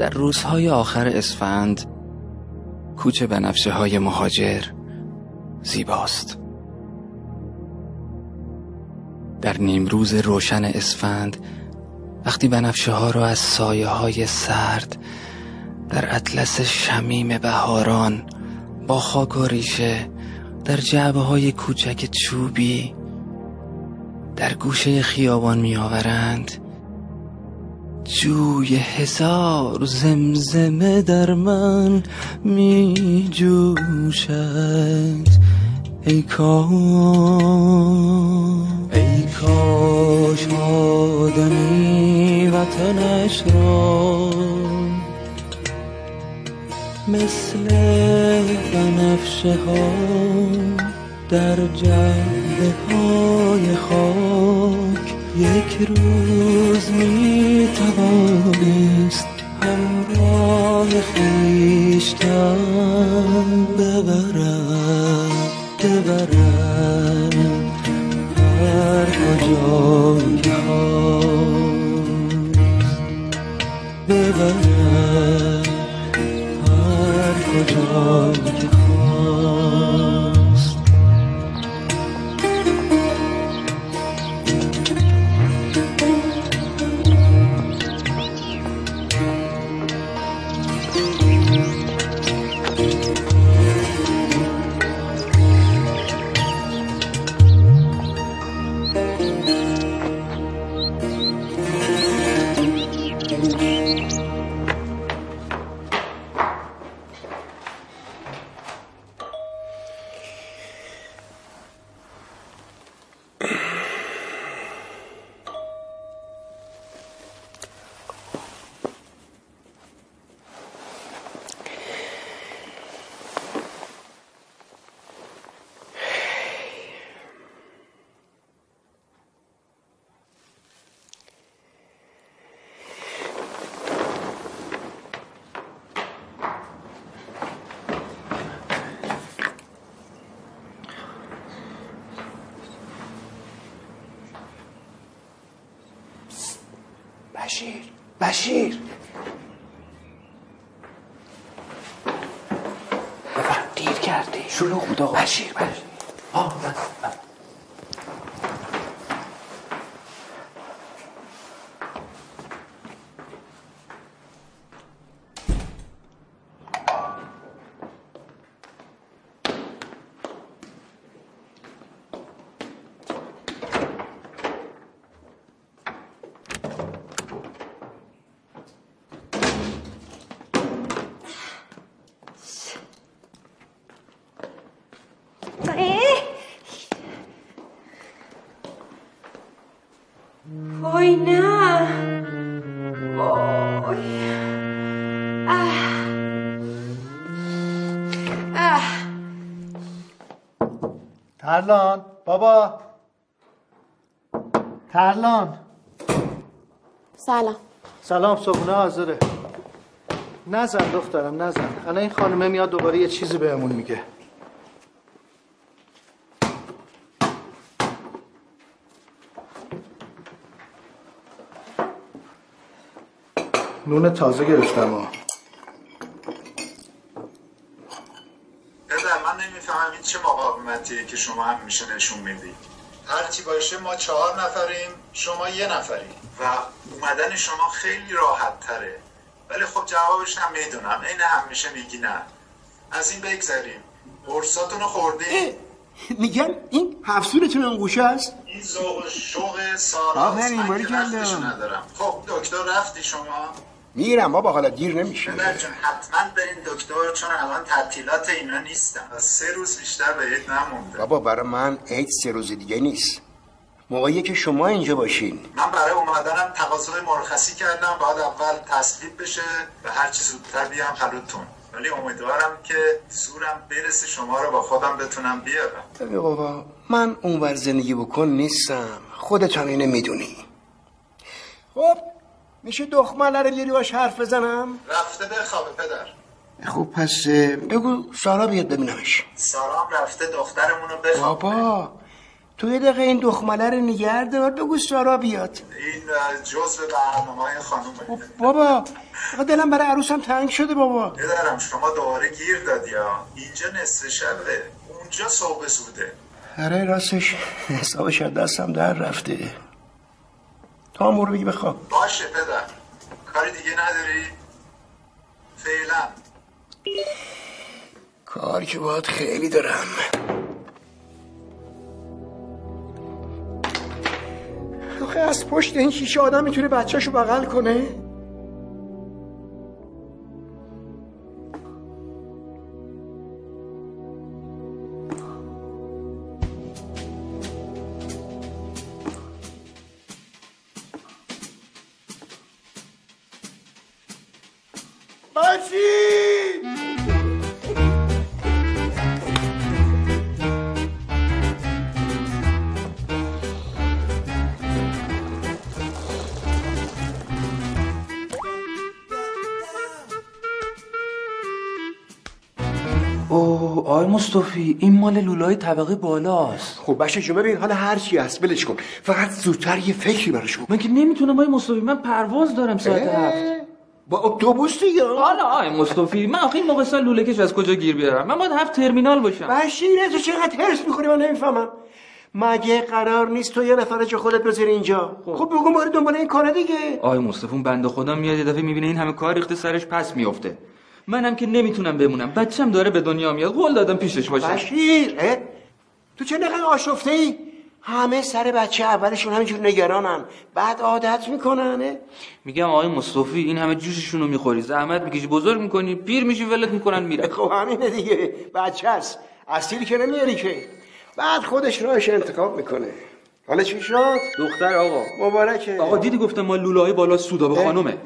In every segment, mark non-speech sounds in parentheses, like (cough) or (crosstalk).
در روزهای آخر اسفند کوچه بنفشه های مهاجر زیباست. در نیمروز روشن اسفند وقتی بنفشه ها را از سایه های سرد در اطلس شمیم بهاران با خاک و ریشه در جعبه های کوچک چوبی در گوشه خیابان می آورند جوی هزار زمزمه در من می جوشد ای کاش ای کاش آدمی وطنش را مثل بنفشه ها در جعبه های خاک یک روز می توانست همراه خیشتن ببرد ببرد. هر کجا که خواست ببرد هر کجا که وای نه وای اه. اه. ترلان بابا ترلان سلام. سلام صبحونه حاضره. نزن دخترم نزن. الان این خانمه میاد دوباره یه چیزی بهمون میگه. نون تازه گرفتم ها. پدر من نمی‌فهمم این چه مقاومتیه که شما هم میشه نشون می‌دید هرچی باشه ما چهار نفریم شما یه نفری و اومدن شما خیلی راحت تره. ولی خب جوابش هم می‌دونم. این همیشه میگی نه. از این بگذریم. قرصاتونو خوردی میگن این هفسورتون اون گوشه است؟ این ذوق شوق سارا آفرین، باری. ندارم؟ خب دکتر رفتی شما؟ میرم بابا حالا دیر نمیشه. جون حتما برین دکتر چون الان تعطیلات اینا نیستن. سه روز بیشتر به عید نمونده. بابا برای من عید سه روز دیگه نیست. موقعی که شما اینجا باشین. من برای اومدنم تقاضای مرخصی کردم. باید اول تصویب بشه و هرچی زودتر بیام خلوتون. ولی امیدوارم که زورم برسه شما رو با خودم بتونم بیارم. ببین بابا من اونور زندگی بکن نیستم. خودت هم اینو می‌دونی. خب میشه دخمله رو بیاری باش حرف بزنم؟ رفته بخوابه پدر. خب پس بگو سارا بیاد ببینمش. سارام رفته دخترمون رو بخواب. بابا تو یه دقیقه این دخمله رو نگه دار بگو سارا بیاد. این جزء برنامه های خانومه. بابا آقا دلم برای عروسم تنگ شده بابا. پدرم شما دوباره گیر دادی ها. اینجا نصف شبه اونجا صبح سوده آره راستش حسابش از دستم در رفته. تا هم برو بگی بخواب. باشه پدر. کاری دیگه نداری؟ فعلا. کار که باید خیلی دارم. آخه از پشت این شیشه آدم می‌تونه بچهشو بغل کنه؟ بچی اوه آقای مصطفی این مال لولای طبقه بالاست. خب بچه جون ببین حالا هر چی هست ولش کن. فقط زودتر یه فکری براش کن. من که نمی‌تونم آقای مصطفی؟ من پرواز دارم ساعت هفت. با اتوبوس دیگه. حالا آقای مصطفی. من آخه این موقع سال لوله کش از کجا گیر بیارم؟ من باید هفت ترمینال باشم. بشیر تو چقدر هرس می‌کنی من نمی‌فهمم. مگه قرار نیست تو یه نفر جا خودت بذاری اینجا؟ خب. بگو ما رو دنبال این کاره دیگه. آقای مصطفی اون بنده خدا میاد یه دفعه می‌بینه این همه کار ریخته سرش پس میفته منم که نمی‌تونم بمونم. بچم داره به دنیا میاد. قول دادم پیشش باشم بشیر؟ تو چه نقل آشفته ای همه سر بچه اولشون همینجور نگرانن. بعد عادت می‌کنن؟ میگم آقای مصطفی این همه جوششون رو می‌خوری. زحمت می‌کشی. بزرگ می‌کنی. پیر میشی ولت می‌کنن میره خب همینه دیگه. بچه هست اصیل که نمیاری که. بعد خودش راهش انتخاب می‌کنه. حالا چی شد؟ دختر آقا. مبارکه. آقا دیدی گفتم ما لوله های بالا سودا به خانومه.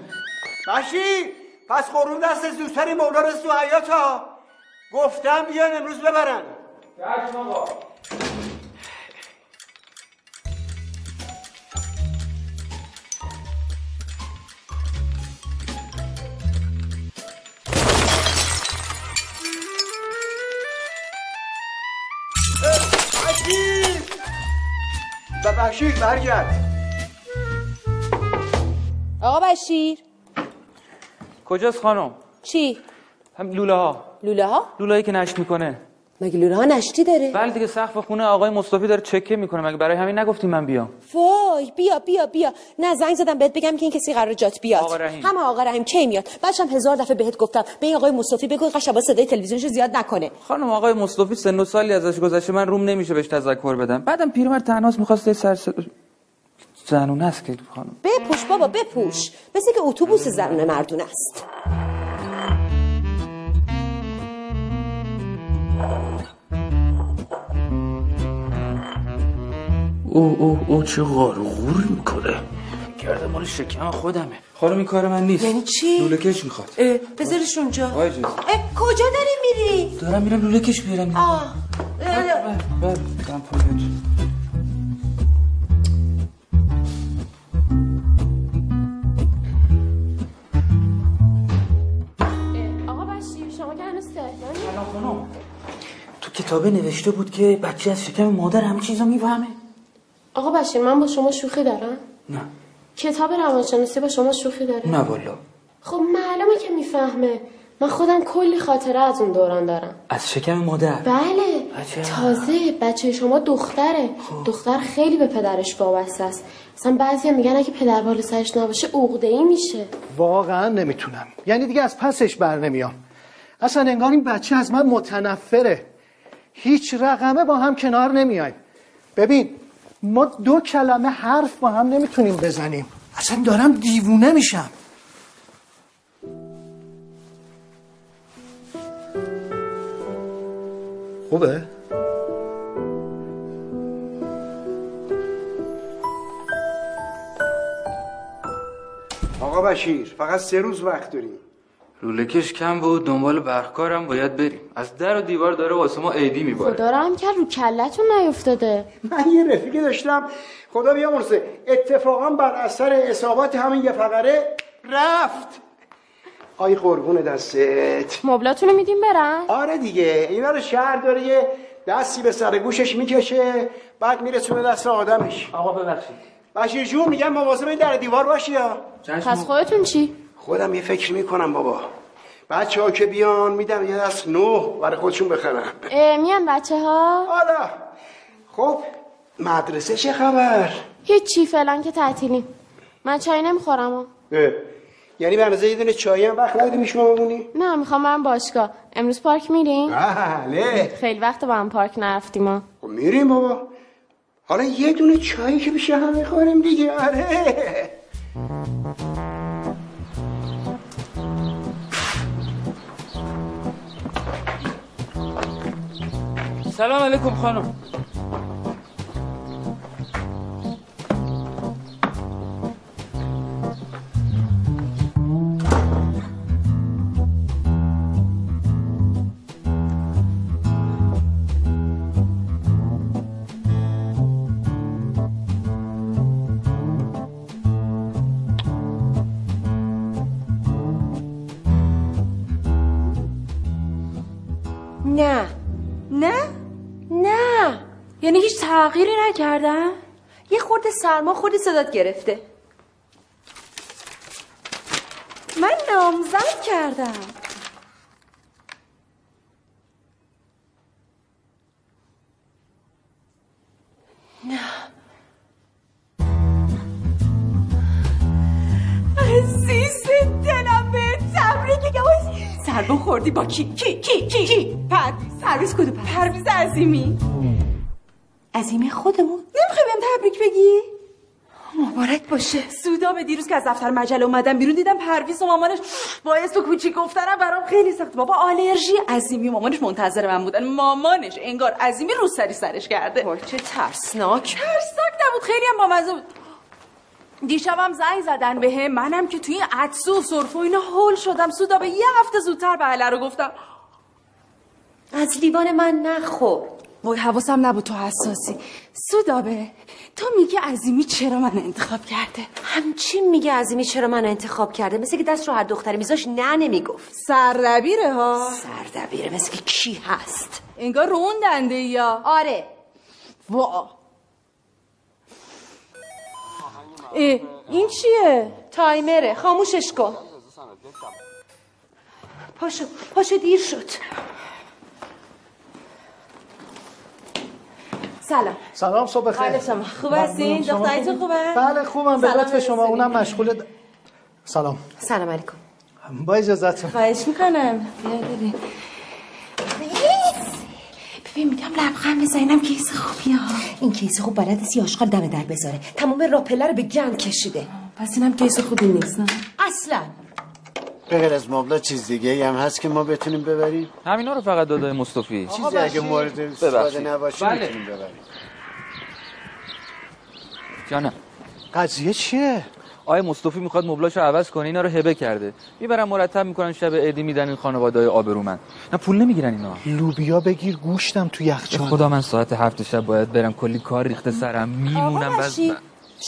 بشیر پس قرون دست زودتر این مولا رسید تو حیات ها گفتم بیان امروز ببرن. بشیر و بشیر برگرد. آقا بشیر. کجاست خانم؟ چی؟ هم لوله ها. لوله ها؟ لوله که نشت می‌کنه. مگه لوله ها نشتی داره؟ بله دیگه سقف خونه آقای مصطفی داره چکه می‌کنه. مگه برای همین نگفتی من بیام؟ وای بیا بیا بیا. نه زنگ زدم بهت بگم که این کسی قرار جات بیاد. آقا رحیم. همه آقا رحیم کی میاد؟ بچم هزار دفعه بهت گفتم. به این آقای مصطفی بگو قشبا صدای تلویزیونشو زیاد نکنه. خانم آقای مصطفی سن و سالی ازش گذشته. من روم نمیشه بهش تذکر بدم. بعدم پیرمرد تنهاست می‌خواست سر زنونه است که خانم. بپوش بابا بپوش. مثل که اتوبوس زنونه مردون است. او او او چه غارغور می‌کنه؟ گرده مال شکم خودمه. خانم این کار من نیست. یعنی چی؟ لوله کش می‌خواد. اه، بذارش اونجا. اه، کجا داری میری؟ دارم میرم لوله کش بیارم آه. که هنوز تهرانی خانم. تو کتابه نوشته بود که بچه از شکم مادر همه چیزا می‌فهمه. آقا بشیر من با شما شوخی دارم. نه. کتاب روانشناسی با شما شوخی داره؟ نه والا. خب معلومه که می‌فهمه. من خودم کلی خاطره از اون دوران دارم. از شکم مادر. بله. عجب. تازه بچه شما دختره. دختر خیلی به پدرش وابسته است. اصلا بعضی میگن اگه پدر بالا سرش نباشه عقده ای میشه. واقعا نمی‌تونم. یعنی دیگه از پسش بر نمیام. اصلا انگار این بچه از من متنفره. هیچ رقمه با هم کنار نمیایم ببین ما دو کلمه حرف با هم نمی‌تونیم بزنیم. اصلا دارم دیوونه میشم. خوبه؟ آقا بشیر فقط سه روز وقت داریم لوله کش کم بود دنبال برقکارم باید بریم. از در و دیوار داره واسه ما عیدی میباره. خدا رحم کرد رو کلتون نیفتاده. من یه رفیقی داشتم. خدا بیامرزه. اتفاقا بر اثر اصابت همین یه فقره رفت. آی قربون دستت. مبلاتونو میدیم برن آره دیگه. اینا رو شهر داره یه دستی به سر گوشش می‌کشه بعد میرسونه دست آدمش. آقا ببخشید. بشیر جون میگم مواظب این در دیوار باشی یا؟ پس خودتون چی؟ خودم یه فکر می‌کنم بابا. بچه ها که بیان میدم یه دست نو برای خودشون بخرم میان بچه ها؟ حالا خب مدرسه چه خبر؟ هیچی فعلا که تعطیلیم من چای نمی‌خورم. یعنی به اندازه یه دونه چایی هم وقت نداری شما بمونی؟ نه می‌خوام برم باشگاه. امروز پارک میریم؟ بله. خیلی وقت با هم پارک نرفتیم ها. خب میریم بابا. حالا یه دونه چایی که بشه هم می‌خوریم دیگه. آره. سلام علیکم خانم تغییری نکردم یه خورده سرما خودی صدات گرفته. من نامزد کردم. نه عزیز دلم به تبریک سرما خوردی با کی؟ کی؟ کی؟ کی؟ کی؟ پرویز پرویز کدوم؟ پرویز عظیمی. عظیمی خودمون. نمی‌خوای بهم تبریک بگی؟ مبارک باشه. سودا به دیروز که از دفتر مجله اومدم بیرون دیدم پرویز و مامانش با اسم کوچیک گفتنم برام خیلی سخت بابا آلرژی عظیمی مامانش منتظر من بودن. مامانش انگار عظیمی رو سری سرش کرده. وای چه ترسناک. ترسناک نبود. خیلی هم بامزه بود. دیشبم زنگ زدن به هم. منم که توی این عدسه و سرفه و اینا هول شدم. سودا به یه هفته زودتر بله رو گفتم. از لیوان من نخور. وای حواسم نبود تو حساسی. سودابه تو میگه عظیمی چرا من انتخاب کرده؟ همچین میگه عظیمی چرا من انتخاب کرده؟ مثل که دست رو هر دختری میذاش نه نمی‌گفت. سردبیره ها. سردبیره مثل که کی هست؟ انگار روندنده یا آره. وا. اه، این چیه؟ تایمره خاموشش کن. پاشو پاشو دیر شد. سلام. سلام صبح بخیر. بله شما خوب هستین؟ دخترتون خوبه؟ بله خوبم. به لطف شما. اونم مشغول د- سلام. سلام علیکم. با اجازهتون خواهش می‌کنم. بیا ببین. ببین. میگم لبخند بزنم کیس خوبی ها. این کیسه خوب بلد است یه آشغال دم در بذاره. تمام راپله رو به گند کشیده. پس اینم کیس خوبی نیست نه؟ اصلا. به غیر از مبلا چیز دیگه ای هم هست که ما بتونیم ببریم؟ همینا رو فقط داده مصطفی. چیزی اگه مورد استفاده. نباشه بله. می‌تونیم ببریم. جانم. قضیه چیه؟ آقای مصطفی می‌خواد مبلاشو عوض کنه اینا رو هبه کرده. می‌برن مرتب می‌کنن شب عیدی میدن این خانواده های آبرومند. نه پول نمی‌گیرن اینا. لوبیا بگیر گوشتم تو یخچال. خدا من ساعت هفت شب باید برم کلی کار ریخته سرم میمونم بس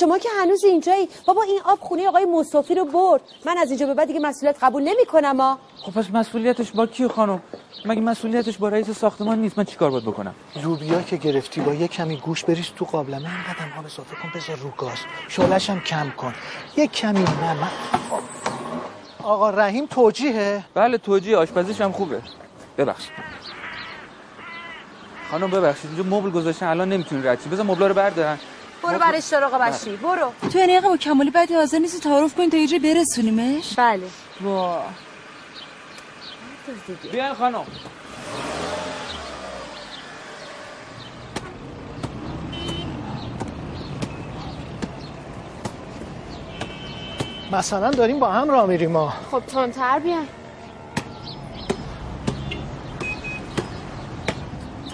شما که هنوز اینجایی بابا این آب خونه آقای مصطفی رو برد. من از اینجا به بعد دیگه مسئولیت قبول نمی‌کنم ها خب پس مسئولیتش با کی خانم؟ مگه مسئولیتش با رئیس ساختمان نیست؟ من چیکار باید بکنم؟ لوبیا که گرفتی با یه کمی گوش بریز تو قابلمه. اینقدر آب اضافه کن بذار رو گاز. شعلش هم کم کن. یه کمی نه من آقا رحیم توجیهه؟ بله توجیه. آشپزیش هم خوبه. ببخشید. خانم ببخشید. اینجا مبل گذاشتن الان نمی‌تونی رد چی بذار مبلا رو بردارن. برو بر اشتراق بشی برو. تو یعنی با کمالی بعدی حاضر نیستی تعارف کنی تا یه جای برسونیمش؟ بله. وا. بیاین خانم. مثلا داریم با هم راه میریم ما. خب تندتر بیان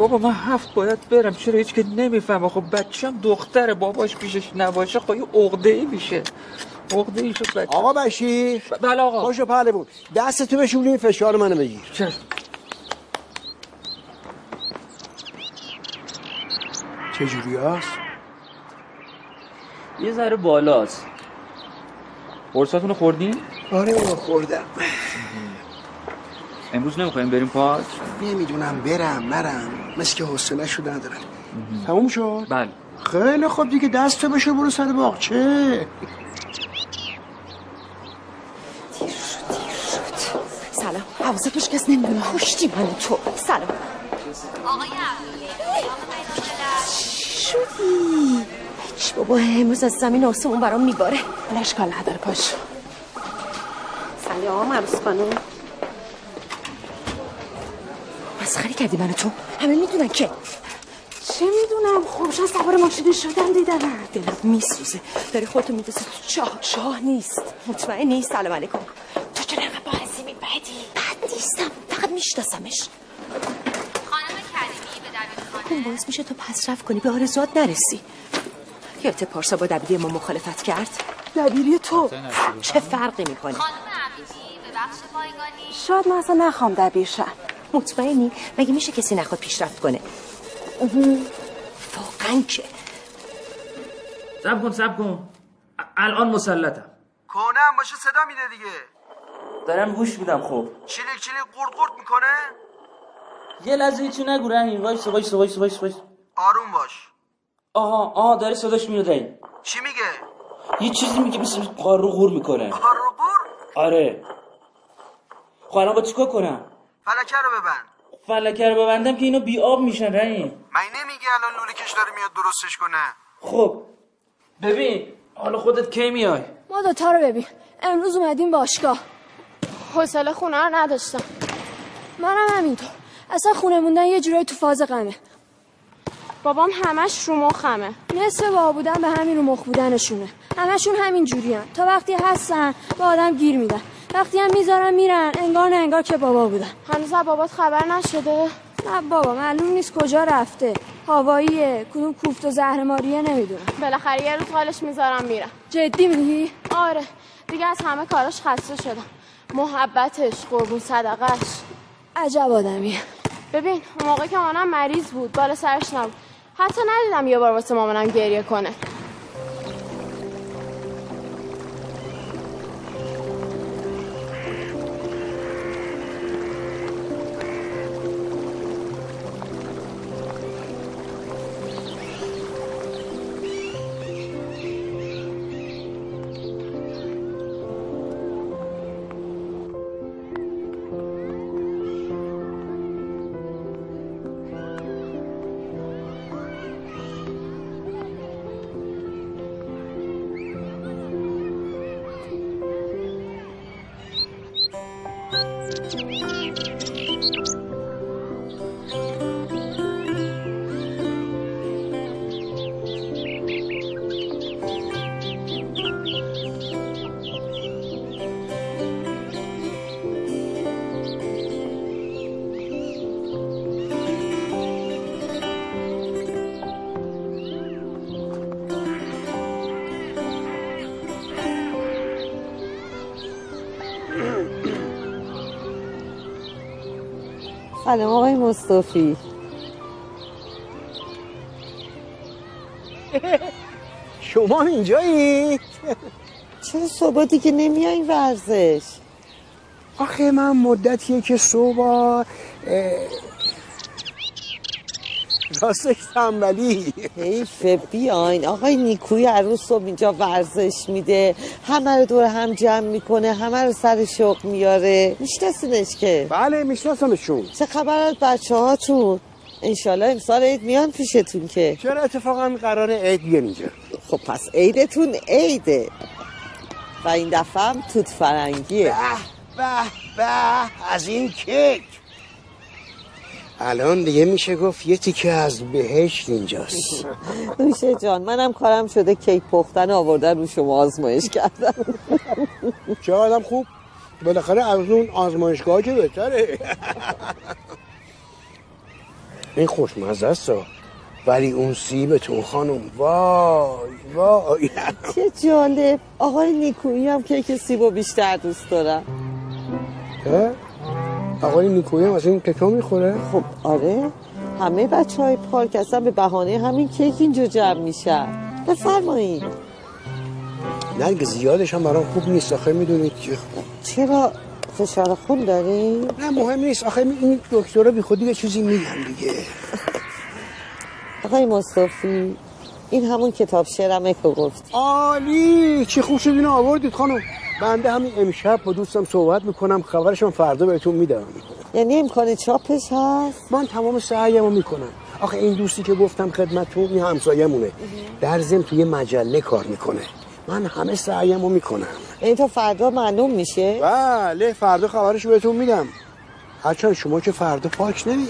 بابا من هفت باید برم چرا هیچ که نمی‌فهمه؟ خب بچم دختر باباش پیشش نباشه خب یه عقده ای میشه. عقده ای شد بچه آقا بشیر. بله آقا. پاشو پهله بود. دستتو بشون این فشار منو بگیر. چشم. چجوری هست؟ یه ذره بالاست. قرصاتون رو خوردین؟ آره بابا خوردم. امروز نمی‌خوایم بریم پارک؟ نمی‌دونم برم نرم مثل که حوصله شده ندارن تموم شد؟ بله. خیلی خوب دیگه دست تو بشه برو سر باغچه سلام. حواست باش کس نمی‌دونه. خوشتی من تو. سلام. شدی؟ هیچ بابا امروز از زمین آسمون برام میباره. حالا اشکال نداره پاش سلام عروس خانم. مسخری کردی منو تو. همه می‌دونن که چه می‌دونم؟ خب شاید سوار ماشین شدن دیدن. دلم میسوزه. داری خودتو میدوزه تو چاه. چاه نیست. مطمئن نیست. سلام علیکم. تو چرا انقدر با عظیمی بدی؟ بد نیستم. فقط میشناسمش. خانم کریمی به دبیرخانه اون باعث میشه تو پس رفت کنی. به آرزوات نرسی. یادت پارسا با دبیری ما مخالفت کرد؟ دبیری تو. چه فرقی می‌کنه؟ خانم عبیدی به بخش بایگانی. شاید من اصلا نخوام دبیر شم. مطمئنی؟ مگه میشه کسی نخواد پیشرفت کنه؟ واقعا که. صبر کن صبر کن. الان مسلطم. کنم باشه صدا میده دیگه. دارم گوش میدم خب. چیلیک چیلیک قرد قرد می‌کنه؟ یه لحظه هیچی نگو رحیم. وایس وایس وایس وایس وایس آروم باش. آها آها داره صداش میاد این چی میگه؟ یه چیزی میگه مثل قارو غور می‌کنه. قرد قرد آره. خب الان با چیکار کنم؟ فلکه رو ببند. فلکه رو ببندم که اینو بی آب میشن رحیم. من نمیگه الان لوله کش داره میاد درستش کنه؟ خب ببین حالا خودت کی میای؟ ما دوتا رو ببین. امروز اومدیم باشگاه. حوصله خونه رو نداشتم. منم همینطور. اصلا خونه موندن یه جورایی تو فاز غمه. بابام همش رو مخمه نصف بابا بودن به همین رو مخ بودنشونه. همشون همین جوری تا وقتی هستن به آدم گیر میدن. وقتی هم می‌ذارن میرن انگار نه انگار که بابا بودن. هنوز بابات خبر نشده؟ نه بابا معلوم نیست کجا رفته. هواییه کدوم کوفت و زهرماریه نمی‌دونم. بالاخره یه روز حالش می‌ذارم میرم جدی میگی؟ آره دیگه از همه کاراش خسته شدم. محبتش قربون صدقش عجب آدمیه. ببین اون موقع که مامانم مریض بود بالا سرش نبود. حتی ندیدم یه بار واسه مامانم گریه کنه. مصطفی شما اینجایی؟ چرا صبح دیگه نمیای ورزش؟ آخه من مدتیه که صبح اه، راستش تنبلی. حیف بیاین. آقای نیکوی هر روز صبح اینجا ورزش میده. همه رو دور هم جمع می‌کنه. همه رو سر شوق میاره. میشناسینش که؟ بله میشناسمشون. چه خبر از بچه هاتون انشالله امسال عید میان پیشتون که. چرا اتفاقا قرار عید بیان اینجا؟ خب پس عیدتون عیده. و این دفعه هم توت فرنگیه. به به به از این کیک الان دیگه میشه گفت یه تیکه از بهشت اینجاست. (laughs) نوشه جان منم کارم شده کیک پختن آوردن رو شما آزمایش کردم (laughs) چه آدم خوب؟ بالاخره از اون آزمایشگاه که بهتره. (laughs) این خوشمزه است. ولی اون سیبتون خانم وای وای. چه جالب. آقای نیکویی هم کیک سیبو بیشتر دوست دارم؟ آقای نیکویی از این کیکا می‌خوره؟ خب آره. همه بچه های پارک اصلا به بهانه همین کیک اینجا جمع میشن. بفرمایید. دیگه زیادش هم برام خوب نیست آخه می‌دونید که چرا فشار خون داری؟ نه مهم نیست. آخه این دکترها بی خودی یه چیزی میگن دیگه. آقای مصطفی این همون کتاب شعرمه که گفت عالی! چه خوب شد اینو آوردید خانم. بنده همین امشب با دوستم صحبت می‌کنم. خبرشم فردا بهتون میدم. یعنی امکان چاپش هست؟ من تمام سعیمو می‌کنم. آخه این دوستی که گفتم خدمتتون این همسایه‌مونه. در ضمن توی مجله کار می‌کنه. من همه سعیمو می‌کنم. این تا فردا معلوم میشه؟ بله فردا خبرش بهتون میدم. هرچند شما که فردا پاک نمیاد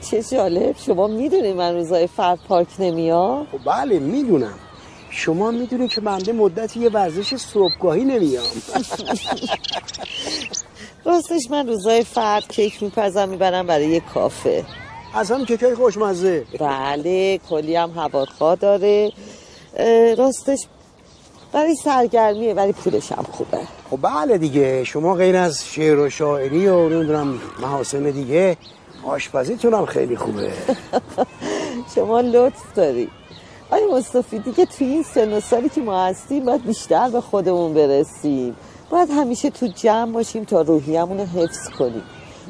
چه جالب. شما می‌دونی من روزای فرد پارک نمیام؟ خب بله می‌دونم. شما می‌دونی که بنده مدتی یه ورزش صبحگاهی نمیام. (laughs) راستش من روزای فرد کیک میپزم می‌برم برای یه کافه. از هم کیکای خوشمزه. بله کلی هم هوادخواه داره. راستش برای سرگرمیه ولی پولش هم خوبه. خب بله دیگه شما غیر از شعر و شاعری و نمی‌دونم محاسن دیگه آشپزیتون هم خیلی خوبه. (laughs) شما لطف داری. آیا مصطفی دیگه توی این سن و سالی که ما هستیم باید بیشتر به خودمون برسیم. باید همیشه تو جمع باشیم تا روحیمون رو حفظ کنیم.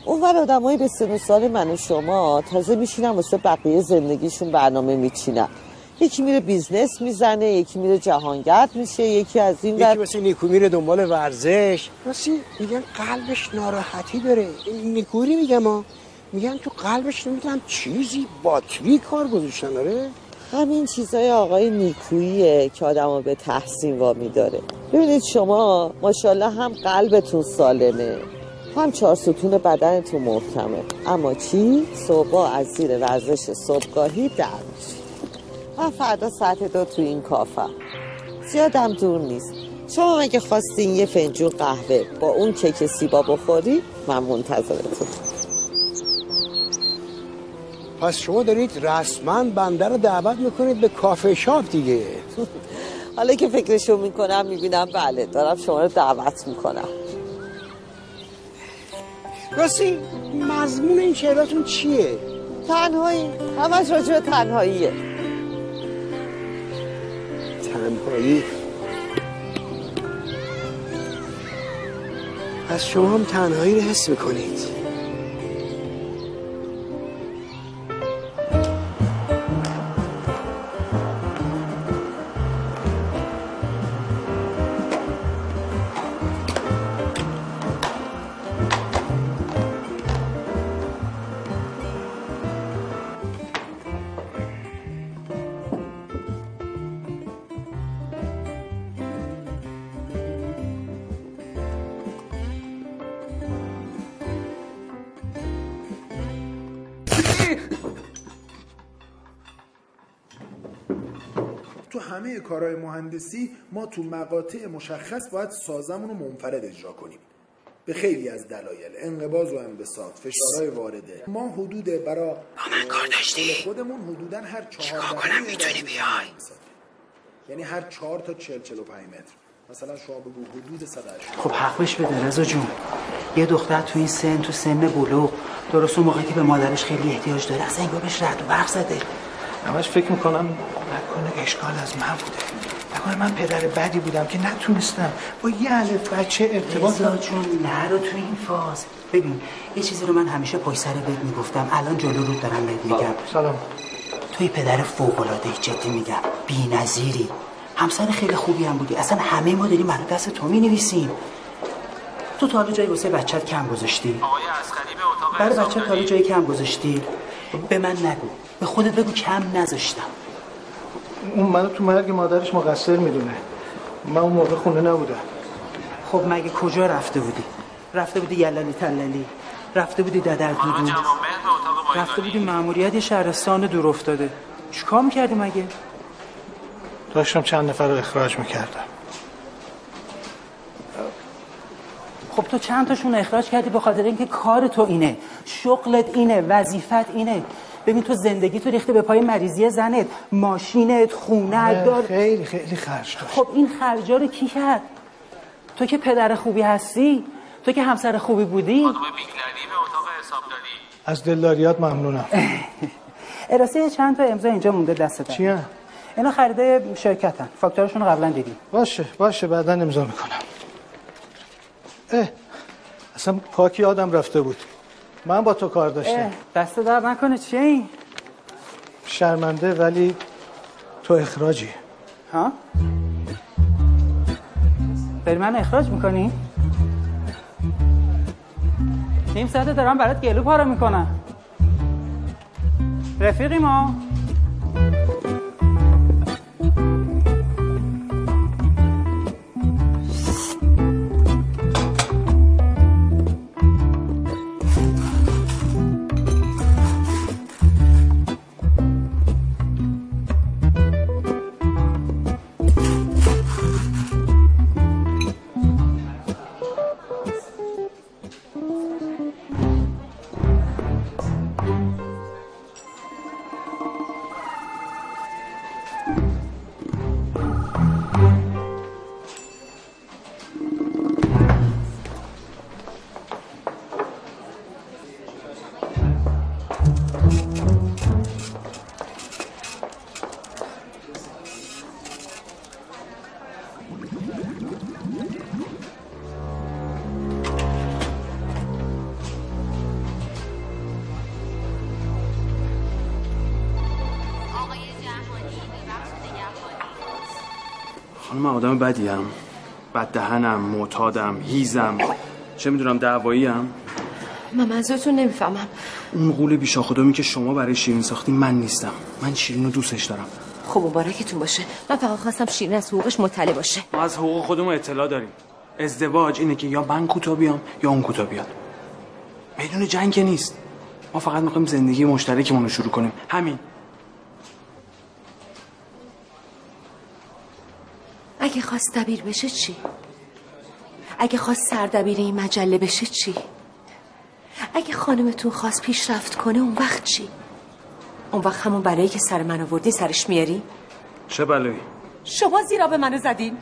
اون ور آدمایی به سن و سال من و شما تازه میشینن واسه بقیه زندگیشون برنامه میچینن. یکی میره business می‌زنه یکی میره جهانگرد میشه یکی از این یکی مثل نیکو میره دنبال ورزش. مثل میگن قلبش ناراحتی داره. نیکویی رو میگم ها. میگن تو قلبش نمی‌دونم چیزی باتری کار گذاشتن داره همین چیزای آقای نیکوییه که آدم به تحسین وامی داره. ببینید شما ماشاءالله هم قلبتون سالمه. هم چهار ستون بدنتون محکمه. اما چی؟ صبح از زیر ورزش صبحگاهی در من فردا ساعت دو تو این کافم زیادم دور نیست. شما اگه خواستین یه فنجون قهوه با اون کیک سیبا بخوری؟ من منتظرتون. پس شما دارید رسما بنده رو دعوت می‌کنید به کافه شاپ دیگه. حالا که فکرشو می‌کنم می‌بینم بله دارم شما رو دعوت می‌کنم. راستی مضمون این شعراتون چیه؟ تنهایی. همش راجع به تنهاییه. تنهایی؟ پس شما هم تنهایی رو حس می‌کنید. (coughs) تو همه کارهای مهندسی ما تو مقاطع مشخص باید سازمون رو منفرد اجرا کنیم. به خیلی از دلایل انقباض و انبساط فشارهای وارده. ما حدود برا با من کار داشتی؟ خودمون حدودا هر چهار چیکار کنم؟ می‌تونی بیای؟ یعنی هر چهار تا چل چل و پنج متر. مثلا شما بگو حدود 180 خب حق بهش بده رضا جون. یه دختر تو این سن تو سن بلوغ. درست اون موقعی که به مادرش خیلی احتیاج داره اصلا انگار بهش رد و برق زده. همش فکر می‌کنم نکنه اشکال از من بوده. نکنه من پدر بدی بودم که نتونستم با یه الف بچه ارتباط رضا جون نرو تو این فاز. ببین یه چیزی رو من همیشه پای سر بهت می‌گفتم. الان جلو رو دارم بهت میگم. سلام. توی پدر فوق العاده جدی میگم. بی‌نظیری. همسر خیلی خوبی هم بودی. اصلا همه ما داریم برای دست تو می‌نویسیم. تو تا حالا جایی واسه بچت کم گذاشتی. برای بچه تا جایی کم گذاشتی؟ به من نگو. به خودت بگو کم نذاشتم. اون منو تو مرگ مادرش مقصر می‌دونه. من اون موقع خونه نبودم. خب مگه کجا رفته بودی؟ رفته بودی یللی تللی؟ رفته بودی ددر دودو رفته بودی مأموریت یه شهرستان دور افتاده. چیکار می‌کردی مگه داشتم چند نفر رو اخراج می‌کردم. خب تو چند تاشون اخراج کردی به خاطر اینکه کار تو اینه شغلت اینه وظیفت اینه. ببین تو زندگی تو ریخته به پای مریضی زنت ماشینت خونه دار خیلی خیلی خرج داشت. خب این خرجا رو کی کرد؟ تو که پدر خوبی هستی؟ تو که همسر خوبی بودی؟ از دلداریات ممنونم. (laughs) اراسه چند تا امضا اینجا مونده دستت چی هم؟ اینا خریده شرکتن. فاکتورشون رو قبلا دیدی باشه باشه بعدا امضا می‌کنم. اه اصلا پاکی یادم رفته بود. من با تو کار داشتم. دست در نکنه چیه این؟ شرمنده ولی تو اخراجی. ها؟ داری من اخراج می‌کنی؟ نیم ساعته دارم برات گلو پاره می‌کنم. رفیقی ما آدم بدیم. بد دهنم معتادم هیزم. چه می‌دونم دعواییم. من منظورتون نمی‌فهمم. اون قول بیشا خدامی که شما برای شیرین ساختی من نیستم. من شیرین رو دوستش دارم. خب مبارکتون باشه. من فقط خواستم شیرین از حقوقش مطلع باشه. ما از حقوق خودمون اطلاع داریم. ازدواج اینه که یا من کوتا بیام یا اون کوتا بیاد. میدون جنگ که نیست. ما فقط می‌خوایم زندگی مشترکمون رو شروع کنیم. همین. اگه خواست دبیر بشه چی؟ اگه خواست سردبیر این مجله بشه چی؟ اگه خانمتون خواست پیشرفت کنه اون وقت چی؟ اون وقت همون بلایی که سر من آوردی سرش میاری؟ چه بلایی شما زیرا به منو زدین؟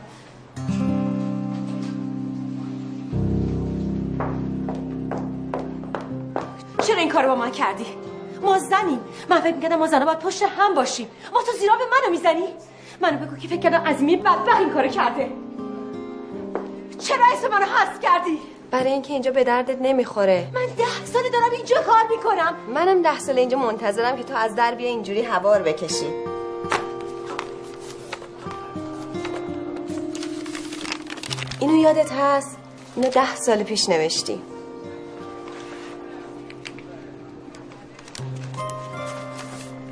چرا این کارو با من کردی؟ ما زنیم من فکر می‌کردم ما زنها باید پشت هم باشیم ما تو زیرا به منو می‌زنی؟ منو بگو که فکر کردم عظیمی بدبخ این کارو کرده. چرا اسم منو حذف کردی؟ برای اینکه اینجا به دردت نمی‌خوره. من ده ساله دارم اینجا کار می‌کنم. منم ده سال اینجا منتظرم که تو از در بیا اینجوری هوار بکشی. اینو یادت هست؟ اینو ده سال پیش نوشتی.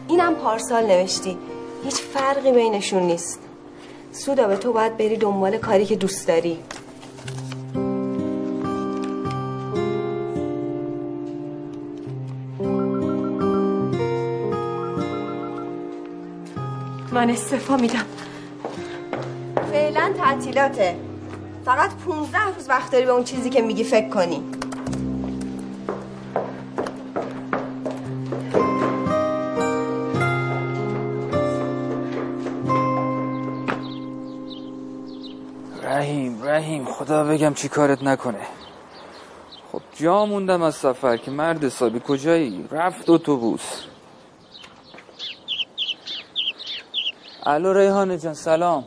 اینم پارسال نوشتی. هیچ فرقی بینشون نیست. سودا به تو باید بری دنبال کاری که دوست داری. من استعفا میدم. فعلا تعطیلاته. فقط 15 روز وقت داری به اون چیزی که میگی فکر کنی. رحیم رحیم خدا بگم چی کارت نکنه. خب جا موندم از سفر که مرد حسابی کجایی؟ رفت اتوبوس. الو ریحانه جان سلام.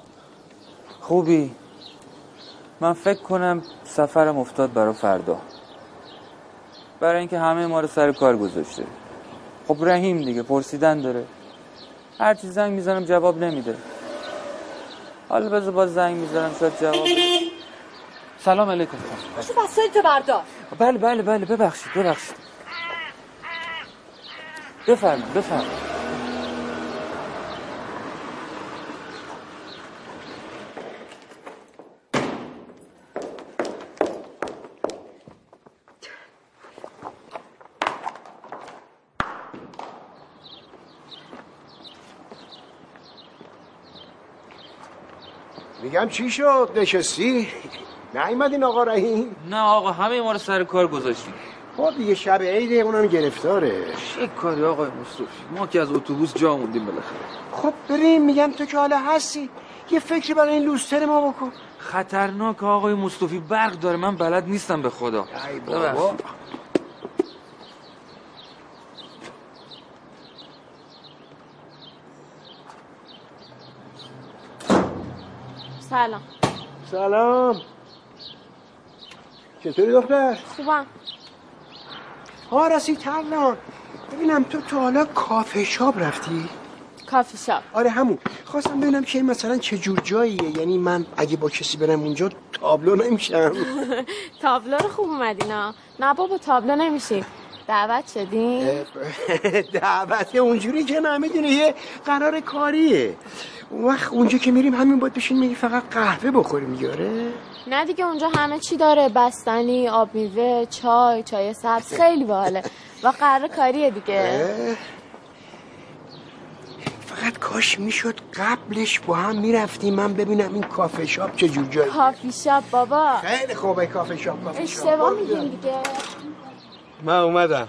خوبی؟ من فکر کنم سفرم افتاد برا فردا. برای اینکه همه ما رو سر کار گذاشته. خب رحیم دیگه پرسیدن داره. هر چی زنگ می‌زنم جواب نمیده. حالا بذار باز زنگ می‌زنم شاید جواب. سلام علیکم. باشو وسایل تو بردار. بله بله بله ببخشید ببخشید. بفرمایید بفرمایید. میگم چی شد؟ نشستی؟ نیومدین آقا رحیم؟ نه آقا همه ما رو سر کار گذاشتیم. خب دیگه شب عیده اونم گرفتاره. چه کاری آقای مصطفی؟ ما که از اتوبوس جا موندیم بالاخره. خب بریم میگم تو که حالا هستی. یه فکری برای این لوستر ما بکن. خطرناک آقای مصطفی برق داره. من بلد نیستم به خدا. ای بابا. سلام. سلام. چطوری دختر؟ خوبم. ها رسید ترلان ببینم تو تو حالا کافه شاب رفتی؟ کافی شاپ. آره همون. خواستم ببینم که مثلا چه جور جاییه. یعنی من اگه با کسی برم اونجا تابلو نمیشم. (laughs) تابلو رو خوب اومدینا نه بابا تابلو نمیشی دعوت شدین؟ دعوت. اونجوری که نه یه قرار کاریه. اون وقت اونجا که میریم همین باید بشین میگی فقط قهوه بخوریم دیگه نه دیگه اونجا همه چی داره. بستنی آب میوه چای چای سبز خیلی باحاله. و قرار کاریه دیگه. فقط کاش می‌شد قبلش با هم می‌رفتیم. من ببینم این کافه شاپ چه جور جایی کافی شاپ بابا. خیلی خوبه کافه شاپ کافه شاپ. اشتباه میگیم دیگه. من اومدم.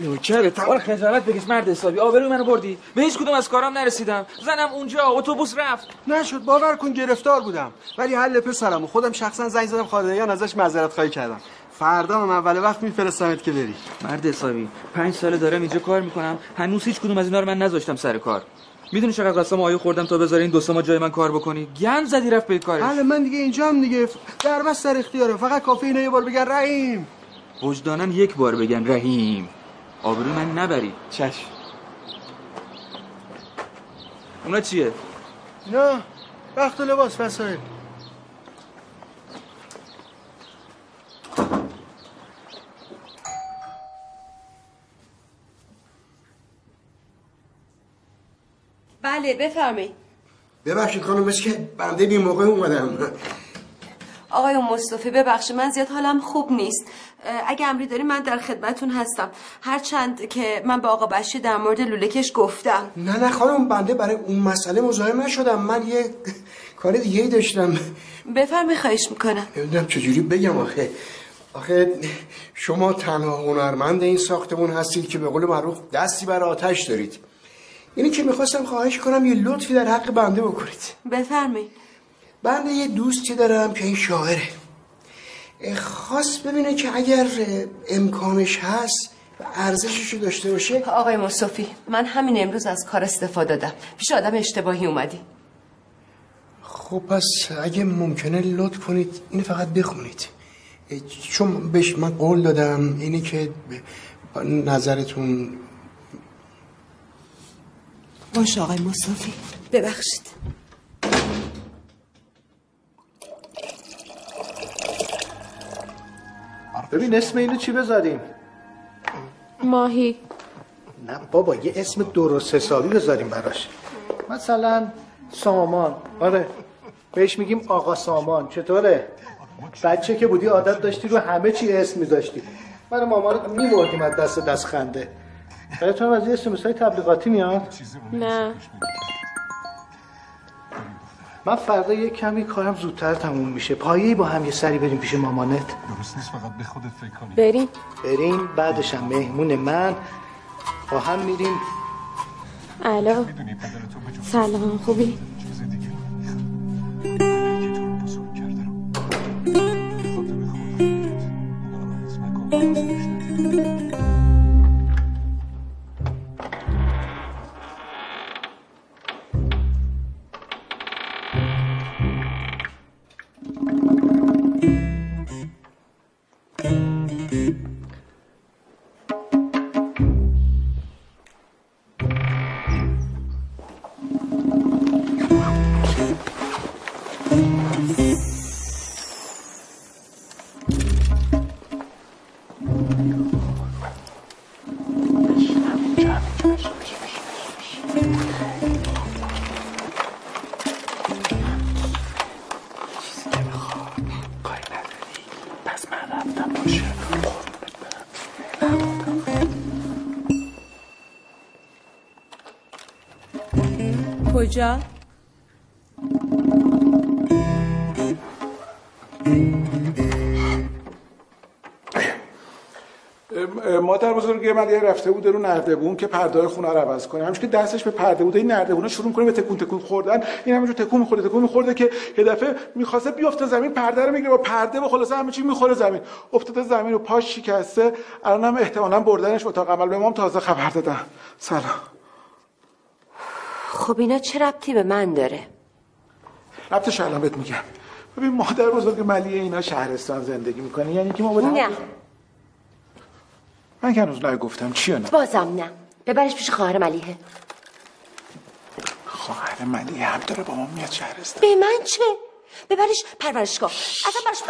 نوکرت آره خجالت بکش مرد حسابی. آبروی منو بردی. به هیچ کدوم از کارام نرسیدم. زنم اونجا اتوبوس رفت. نشد باور کن گرفتار بودم. ولی حل پسرم و خودم شخصا زنگ زدم خانوادگیان ازش معذرت خواهی کردم. فردا هم اول وقت میفرستمت که بری. مرد حسابی پنج ساله دارم اینجا کار می‌کنم. هنوز هیچ کدوم از اینا رو من نذاشتم سر کار. می‌دونی چقدر قسم آیو خوردم تا بذاری این دو سه ماه جای من کار بکنی؟ گند زدی رفت به کارش. حالا من دیگه اینجا هم دیگه. در بس در اختیاره. فقط کافه اینو یه بار بگن رحیم. وجدانن یک بار بگن رحیم. آبروی من نبری. چشم. اونا چیه؟ نه وقت و لباس وسایل. بله بفرمایید. ببخشید خانم بس که بنده بی موقع اومدم. آقای مصطفی ببخشید من زیاد حالم خوب نیست. اگه امری داری من در خدمتون هستم. هرچند که من به آقا بشیر در مورد لولکش گفتم. نه نه خانم بنده برای اون مسئله مزاحم نشدم. من یه کار دیگه ای داشتم. بفرمی خواهش می‌کنم. نمی‌دونم چجوری بگم آخه آخه شما تنها هنرمند این ساختمون هستید که به قول معروف دستی بر آتش دارید. اینی که می‌خواستم خواهش کنم یه لطفی در حق بنده بکنید. بفرمی بنده یه دوستی دارم که این شاعره. خواست ببینه که اگر امکانش هست و ارزشش رو داشته باشه. آقای مصطفی من همین امروز از کار استفاده دادم. پیش آدم اشتباهی اومدی. خب پس اگه ممکنه لطف کنید اینو فقط بخونید. چون بهش من قول دادم اینی که ب- نظرتون. باشه آقای مصطفی. ببخشید. ببین اسم اینو چی بذاریم؟ ماهی. نه بابا یه اسم درست حسابی بذاریم براش. مثلا سامان. آره بهش میگیم آقا سامان. چطوره؟ بچه که بودی عادت داشتی رو همه چی اسم میذاشتی. من و مامان میبردیم از دست دست خنده برای تو از یه اسم تبلیغاتی میاد؟ نه. من فردا یه کمی کارم زودتر تموم میشه. پایه‌ای با هم یه سری بریم پیش مامانت. درست نیست فقط به خودت فکر کنی. بریم. بریم بعدش هم مهمون من. با هم میریم. الو. سلام خوبی؟ پس کجا؟ مادر بزرگ من یه رفته بود رو نردبون که پرده خونه رو عوض کنه. همش که دستش به پرده بوده این نردبون شروع کنه به تکون تکون خوردن. این همینجور تکون می‌خوره تکون میخورده که یه دفعه می‌خواسته بیفته زمین پرده رو می‌گیره با پرده و خلاصه همه چی می‌خوره زمین. افتاده زمین و پاش شکسته. الان هم احتمالاً بردنش اتاق. عمل به ما هم تازه خبر دادن. سلام. خب اینا چه ربطی به من داره؟ ربطش الان بهت میگم. ببین مادر بزرگ ملیه اینا شهرستان زندگی می‌کنه. یعنی که ما باید نه. من که هنوز نگفتم چی نه؟ بازم نه. ببرش پیش خواهر ملیحه خواهر ملیه هم داره با ما میاد شهرستان. به من چه؟ ببرش پرورشگاه. اصلا برش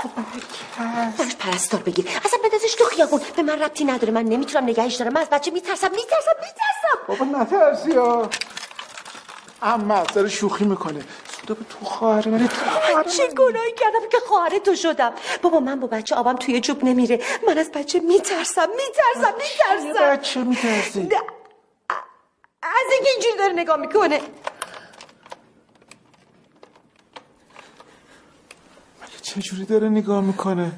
برش پرستار بگیر. اصلا بدازش تو خیابون. به من ربطی نداره. من نمی‌تونم نگهش دارم. من از بچه میترسم. میترسم. میترسم. بابا نترسی ها. اما داره شوخی می‌کنه. سودا به تو خواهر من چه گناهی کردم که خواهر تو شدم. بابا من با بچه آبم توی جوب نمیره. من از بچه میترسم میترسم میترسم. بچه میترسی؟ از اینکه اینجوری داره نگاه می‌کنه. چه جوری داره نگاه می‌کنه؟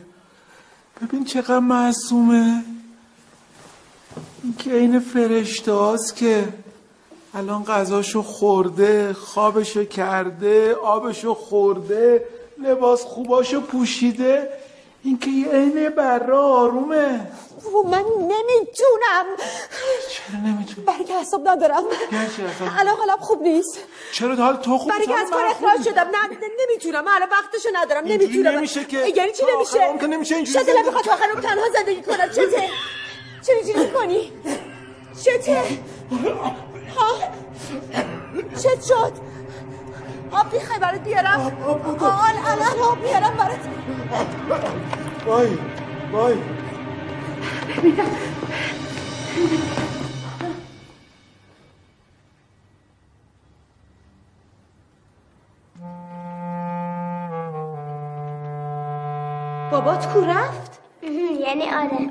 ببین چقدر معصومه. این که این فرشته که الان غذاشو خورده خوابشو کرده آبشو خورده لباس خوباشو پوشیده. این که یه عین برا آرومه. و من نمی‌تونم. چرا نمی‌تونی؟ برای که حساب ندارم؟ الان حالم خوب نیست. چرا حال تو خوب برای که از کار اخراج؟ شدم. نه نمی‌تونم. من الان وقتشو ندارم. نمی‌تونم. نمیشه که یعنی چی نمیشه؟ که نمیشه اینجوری می‌خواد تا آخر عمر تنها زندگی کنم. چته چه اینجوری می‌کنی چته چت شد. آب می‌خوای برات بیارم؟ آل الان آب بیارم برات. وای وای. بابات کو رفت؟ (laughs) یعنی آره.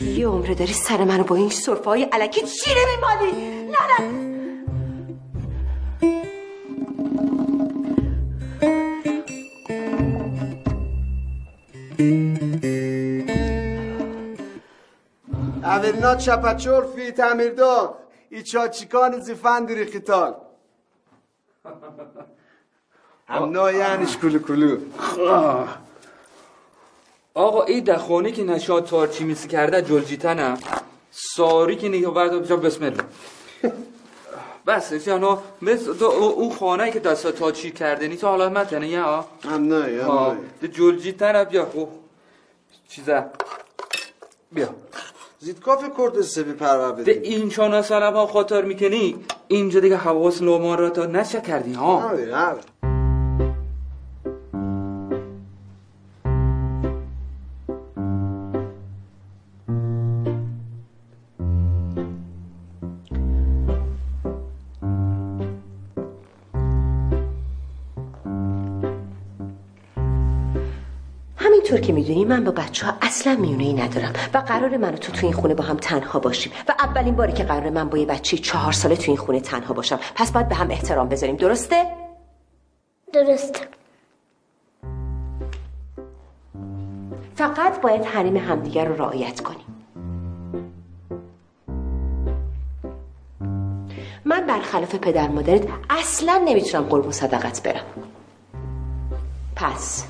یه عمره داری سر منو با این صرفه های علکی چیره میمالی نه نه Averna çapaçor fi tamirda. İça çıkan zifandiri khital. همنا (laughs) یعنیش کلو کلو آقا این دخانی که نشاد تارچی میسی کرده جلجیتنم ساری که نگه بعد بجا بسم الله. بس یعنی مثل تو اون خانه که دستا تارچی کرده نی تو حالا متنه یا؟ همنا ها ده جلجیتنم بیا. او چیزه. بیا. زید کافی کرد سبی پرور ده بدیم این چانا سلب ها خاطر می‌کنی؟ اینجا دیگه حواس لومان را تا نشه کردی ها؟ آره آره. همینطور که می‌دونی من با بچه ها اصلا میونه ای ندارم و قرار من و تو تو این خونه با هم تنها باشیم و اولین باری که قرار من با یه بچه چهار ساله تو این خونه تنها باشم. پس باید به هم احترام بذاریم درسته؟ درست فقط باید حریم همدیگر رو رعایت کنیم. من برخلاف پدر مادرت اصلا نمی‌تونم قربون صدقت برم. پس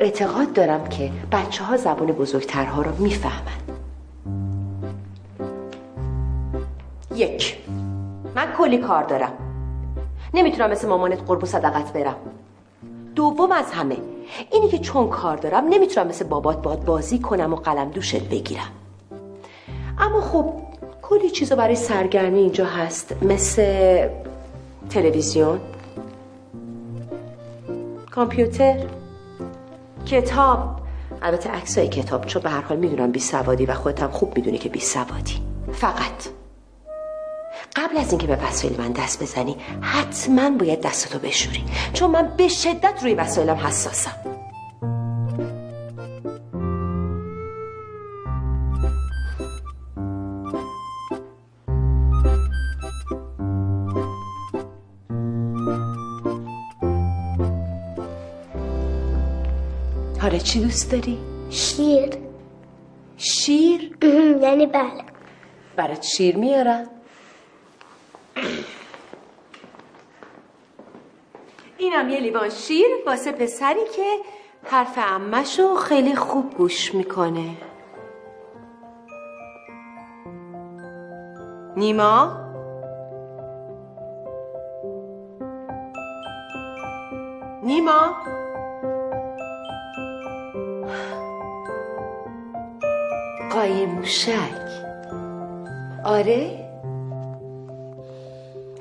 اعتقاد دارم که بچه ها زبون بزرگترها رو می‌فهمن. یک من کلی کار دارم. نمی‌تونم مثل مامانت قربون صدقت برم. دوم از همه اینی که چون کار دارم نمی‌تونم مثل بابات باد بازی کنم و قلم دوشت بگیرم. اما خب کلی چیزا برای سرگرمی اینجا هست. مثل تلویزیون کامپیوتر. کتاب. البته عکسای کتاب چون به هر حال می‌دونم بی سوادی و خودت هم خوب می‌دونی که بی سوادی. فقط قبل از اینکه به وسایل من دست بزنی حتما باید دستتو بشوری. چون من به شدت روی وسایلم حساسم. آره چی دوست داری؟ شیر. شیر؟ یعنی بله. برات شیر میارم اینم یه لیوان شیر واسه پسری که حرف امشو خیلی خوب گوش می‌کنه. نیما؟ نیما؟ قایم موشک. آره؟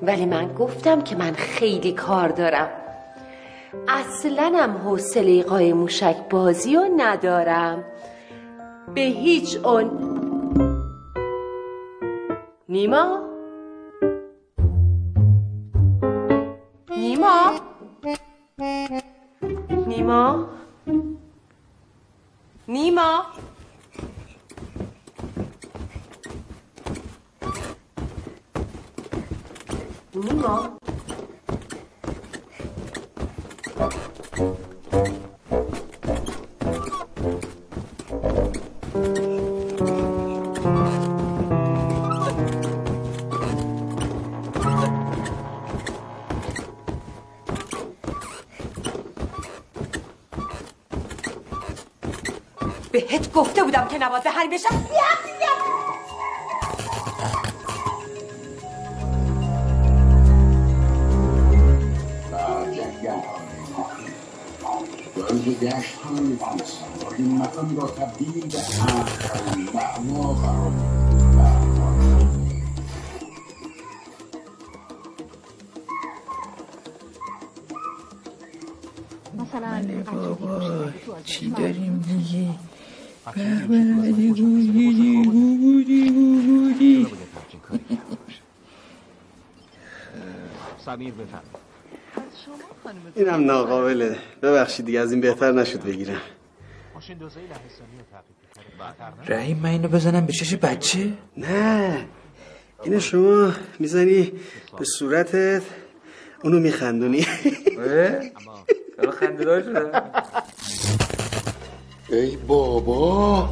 ولی من گفتم که من خیلی کار دارم. اصلا هم حوصله قایم موشک بازی رو ندارم. به هیچ اون نیما؟ نیما؟ نیما؟ نیما؟ نیما بهت گفته بودم که به حریم بشم. این مکان را تبدیل به معما قرار مثلا بابا چی داریم میگی؟ سمیر بفرم اینم ناقابله. ببخشید دیگه از این بهتر نشد بگیرم. رحیم من اینو بزنم به چش بچه؟ نه. اینو شما می‌زنی به صورتت. اونو میخندونی. (laughs) خنده دار شده. ای بابا.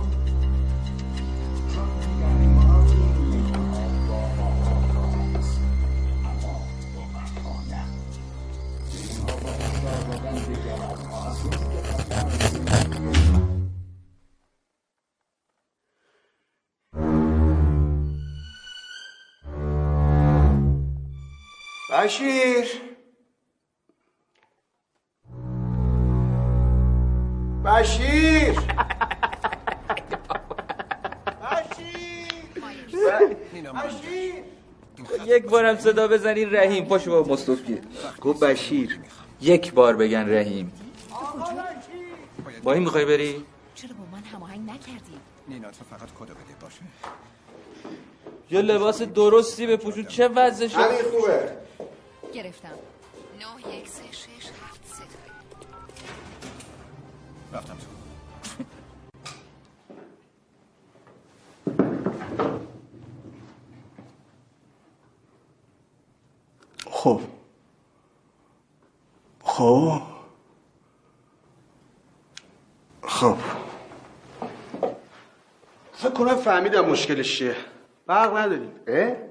بشیر. بشیر. یک بارم صدا بزنی رحیم پاشو با مصطفی گفت بشیر. یک بار بگن رحیم. با این می‌خوای بری؟ چرا با من هماهنگ نکردی؟ نینا تو فقط کدو بده باشه. یه لباس درستی بپوشون چه وضعشه؟ همین خوبه؟ گرفتم. نه یک سه شش هفت سه رفتم تو خب. خب. خب. فکر کنم فهمیدم مشکلش چیه. برق نداریم. اه؟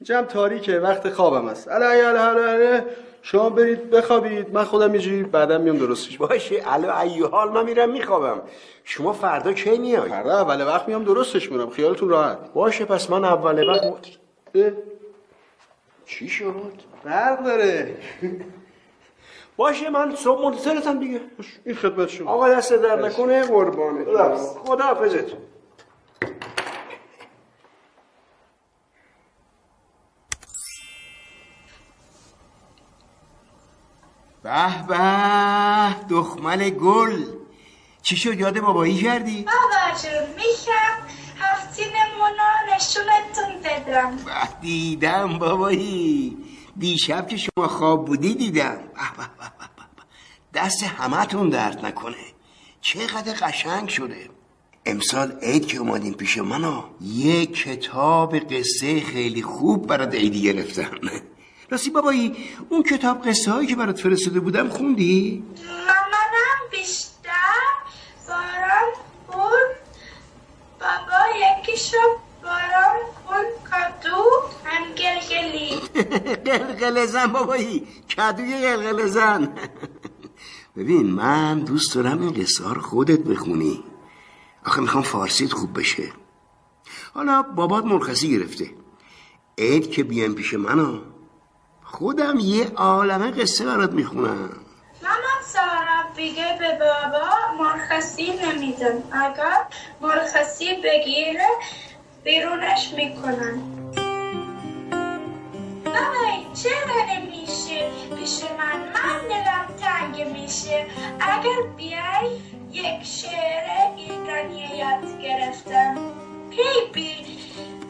اینجا هم تاریکه وقت خوابم اله اله اله شما برید بخوابید. من خودم یه جوری بعدم میام درستش باشه. الو ای حال من میرم میخوابم. شما فردا کی میای؟ فردا اول وقت میام درستش میرم خیالتون راحت. باشه پس من اول وقت؟ چی شد؟ برق داره. باشه من صبح منتظرتم دیگه. این خدمت شما. آقا دست در نکنه قربانه خدا حافظت به به دخمل گل. چی شد یاد بابایی کردی؟ بابا جون میشم هفتین مونا نشونتون بدم. به دیدم بابایی. دیشب که شما خواب بودی دیدم. به به به به به. دست همتون درد نکنه. چقدر قشنگ شده. امسال عید که اومدیم پیش منو یه کتاب قصه خیلی خوب برات عیدی گرفتم. راستی بابایی اون کتاب قصه هایی که برات فرستاده بودم خوندی؟ مامانم بیشتر باران خون بابا یکیشو باران خون کادو هم گلگلی. (laughs) قلقل زن بابایی کدوی قلقل زن (laughs) ببین من دوست دارم این قصه ها رو خودت بخونی. آخه می‌خوام فارسیت خوب بشه. حالا بابات مرخصی گرفته. عید که بیام پیش منو. خودم یه عالمه قصه برات می‌خونم. دیگه به بابا مرخصی نمیدن اگر مرخصی بگیره بیرونش می‌کنن. بابای چرا نمیشه؟ پیش من من دلم تنگ میشه. اگر بیای یک شعر ایرانی یاد گرفتم. کی بی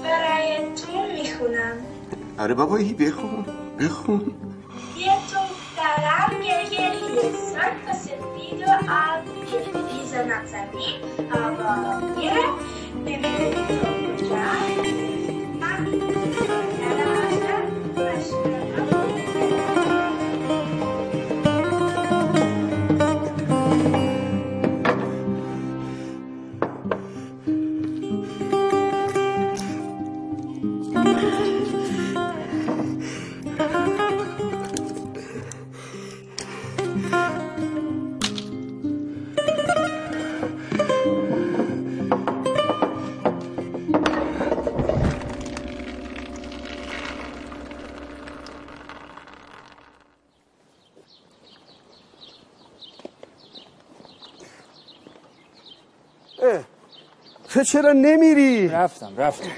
برای تو می‌خونم. آره بابایی بخون بخون. یه تو دارم گریه لیسان و سفید و که می‌زنم زمین آبا میره نمی‌دونی تو. تو چرا نمیری؟ رفتم رفتم.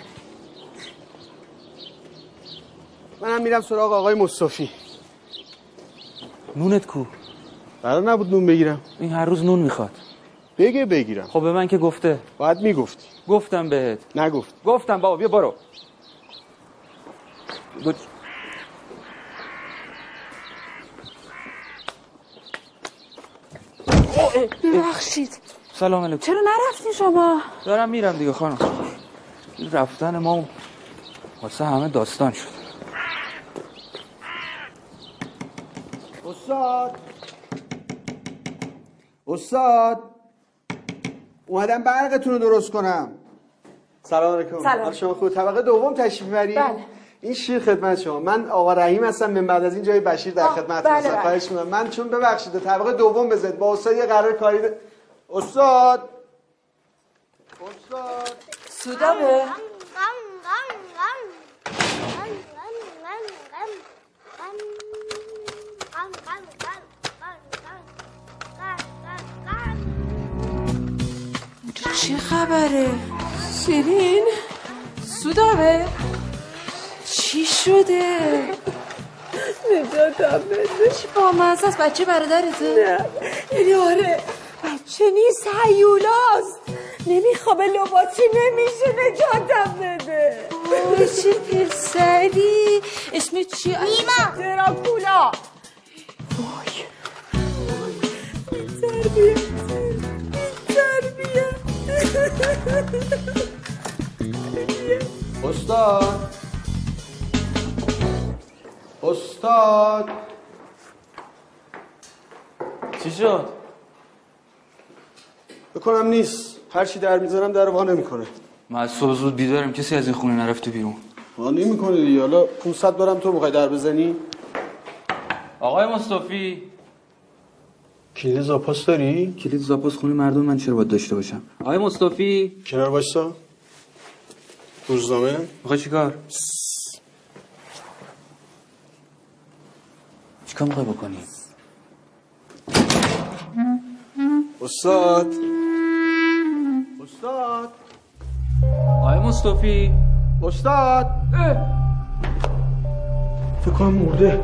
منم میرم سراغ آقای مصطفی. نونت کو؟ قرار نبود نون بگیرم. این هر روز نون می‌خواد. بگه بگیرم. خب به من که گفته. باید می‌گفتی. گفتم بهت. نگفت. گفتم بابا بیا برو. گو- ببخشید. سلام علیکم. چرا نرفتین شما؟ دارم میرم دیگه خانم. این رفتن ما واسه همه داستان شد. استاد. استاد. اومدم برقتون رو درست کنم. سلام علیکم. سلام. حال شما خوب. طبقه دوم تشریف بری بله. این شیر خدمت شما. من آقا رحیم هستم. من بعد از این جای بشیر در خدمت بله، هستم. بله. می‌کنم. من چون ببخشید طبقه دوم بزنید. با استاد یه قرار کاری ده- استاد استاد سودابه چه خبره؟ شیرین؟ سودابه؟ چی شده؟ نجاتم بده چی با مزه است بچه برادرته؟ نه یعنی آره بچه نیست هیولاست. نمیخوابه لباسی نمیشه نجاتم بده. وای چه پسری. اسم چی؟ نیما. دراکولا وای. تربیه تربیه. استاد. استاد. چی شد؟ بکنم نیست. هر چی در می‌ذارم در وا نمی‌کنه. ما از صبح زود بیدارم. کسی از این خونه نرفته بیرون. وا نمی‌کنه دیگه. حالا 500 بارم تو می‌خوای در بزنی؟ آقای مصطفی. کلید زاپاس داری؟ کلید زاپاس خونه مردم من چرا باید داشته باشم؟ آقای مصطفی. کنار وایسا روزنامه. می‌خوای چیکار چیکار می‌خوای بکنی؟ استاد. استاد. آقای مصطفی. استاد. فکر کنم مرده.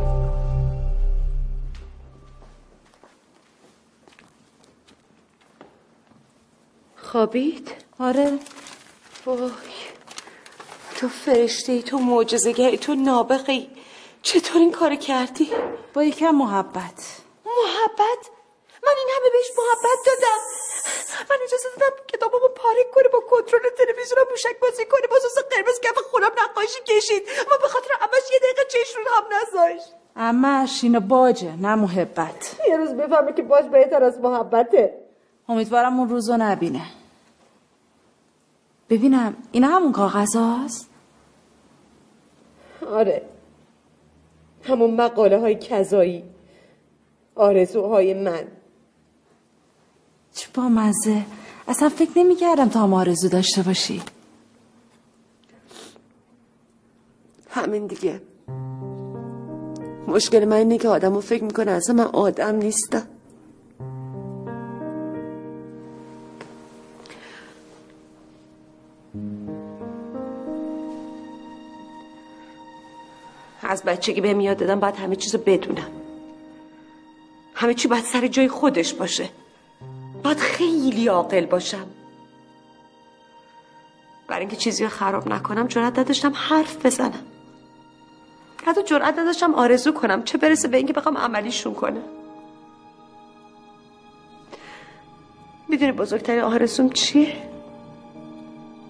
خوابید؟ آره. وای. تو فرشته ای تو معجزه‌گری تو نابغه‌ای. چطور این کار کردی؟ با یکم محبت؟ من این همه بهش محبت دادم من اجازه دادم کتابمو پاره کنه با کنترل تلویزیون رو موشک بازی کنه با سس قرمز کف خونم نقاشی کشید. ما به خاطر همش یه دقیقه چشم رو هم نذاشت. امش اینو باجه نه محبت. یه روز بفهمه که باج بهتر از محبته. امیدوارم اون روزو نبینه. ببینم اینا همون کاغذ هاست؟ آره. همون مقاله های کذایی. آرزوهای من. چه با مزه. اصلا فکر نمی کردم تا هم آرزو داشته باشی. همین دیگه. مشکل من اینه که آدم رو فکر می‌کنه اصلا من آدم نیستم. از بچگی بهم یاد دادم باید همه چیزو بدونم. همه چی باید سر جای خودش باشه. باید خیلی عاقل باشم. برای اینکه چیزی رو خراب نکنم جرأت نداشتم حرف بزنم. حتی جرأت نداشتم آرزو کنم چه برسه به اینکه بخوام عملیشون کنم. می‌دونی بزرگترین آرزوم چیه؟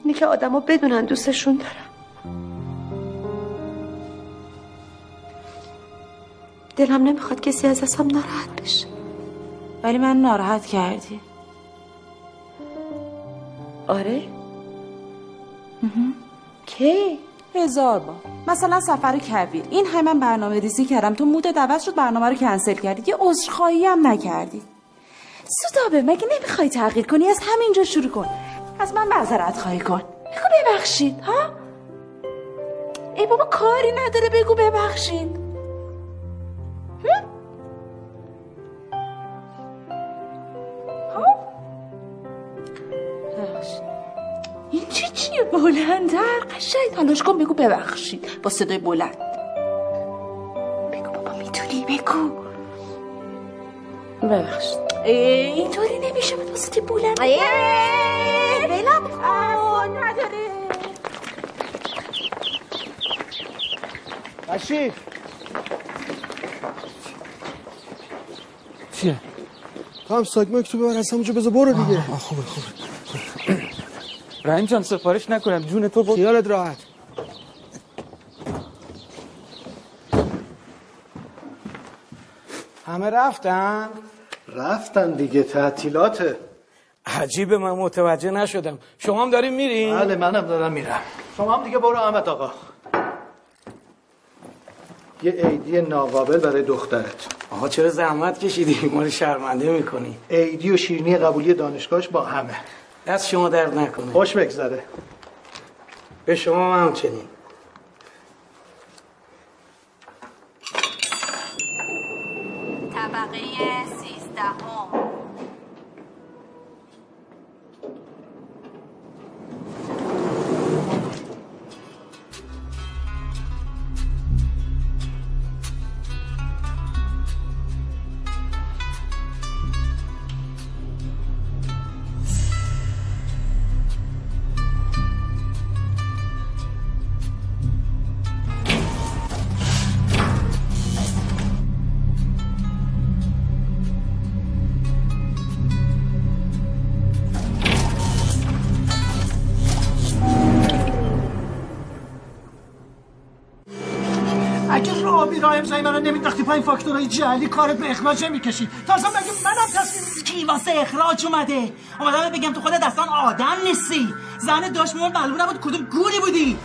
اینه که آدما بدونن دوستشون دارم. دلم نمی‌خواد کسی از دستم ناراحت بشه. ولی من ناراحت کردی. آره؟ کی؟ هزار بار. مثلا سفر کویر. این همه من برنامه ریزی کردم. تو مود عوض شد برنامه رو کنسل کردی. یه عذرخواهی هم نکردی. سودابه مگه نمی‌خوای تغییر کنی؟ از همینجا شروع کن. از من معذرت خواهی کن. بگو ببخشید ها؟ ای بابا کاری نداره. بگو ببخشید. بلندتر. قشنگ. تلاش کن بگو ببخشید. با صدای بلند. بگو بابا می‌تونی؟ بگو. ببخشید. اینطوری نمیشه به واسطه بلند. کن نداره. بشیر چیه؟ تو هم ساگمک تو ببر از همونجا بذار برو دیگه. خوبه خوبه. رحیم جان سفارش نکنم. جون تو بود خیالت راحت. همه رفتن؟ رفتن دیگه تعطیلاته. عجیبه من متوجه نشدم. شما هم دارین میرین؟ بله منم دارم میرم. شما هم دیگه برو احمد آقا. یه عیدی ناقابل برای دخترت. آقا چرا زحمت کشیدی؟ ما رو شرمنده می‌کنی. عیدی و شیرینی قبولی دانشگاهش با همه. دست شما درد نکنه. خوش بگذره. به شما هم همچنین. طبقه سیزدهم. امضای منو نمیداختی پایین فاکتورهای جعلی کارت به اخراج نمی‌کشید تازه مگه منم تصمیم کی واسه اخراج اومده؟ اومدم بگم تو خودت اصلا آدم نیستی. زن داشت مون معلوم نبود کدوم گولی بودی.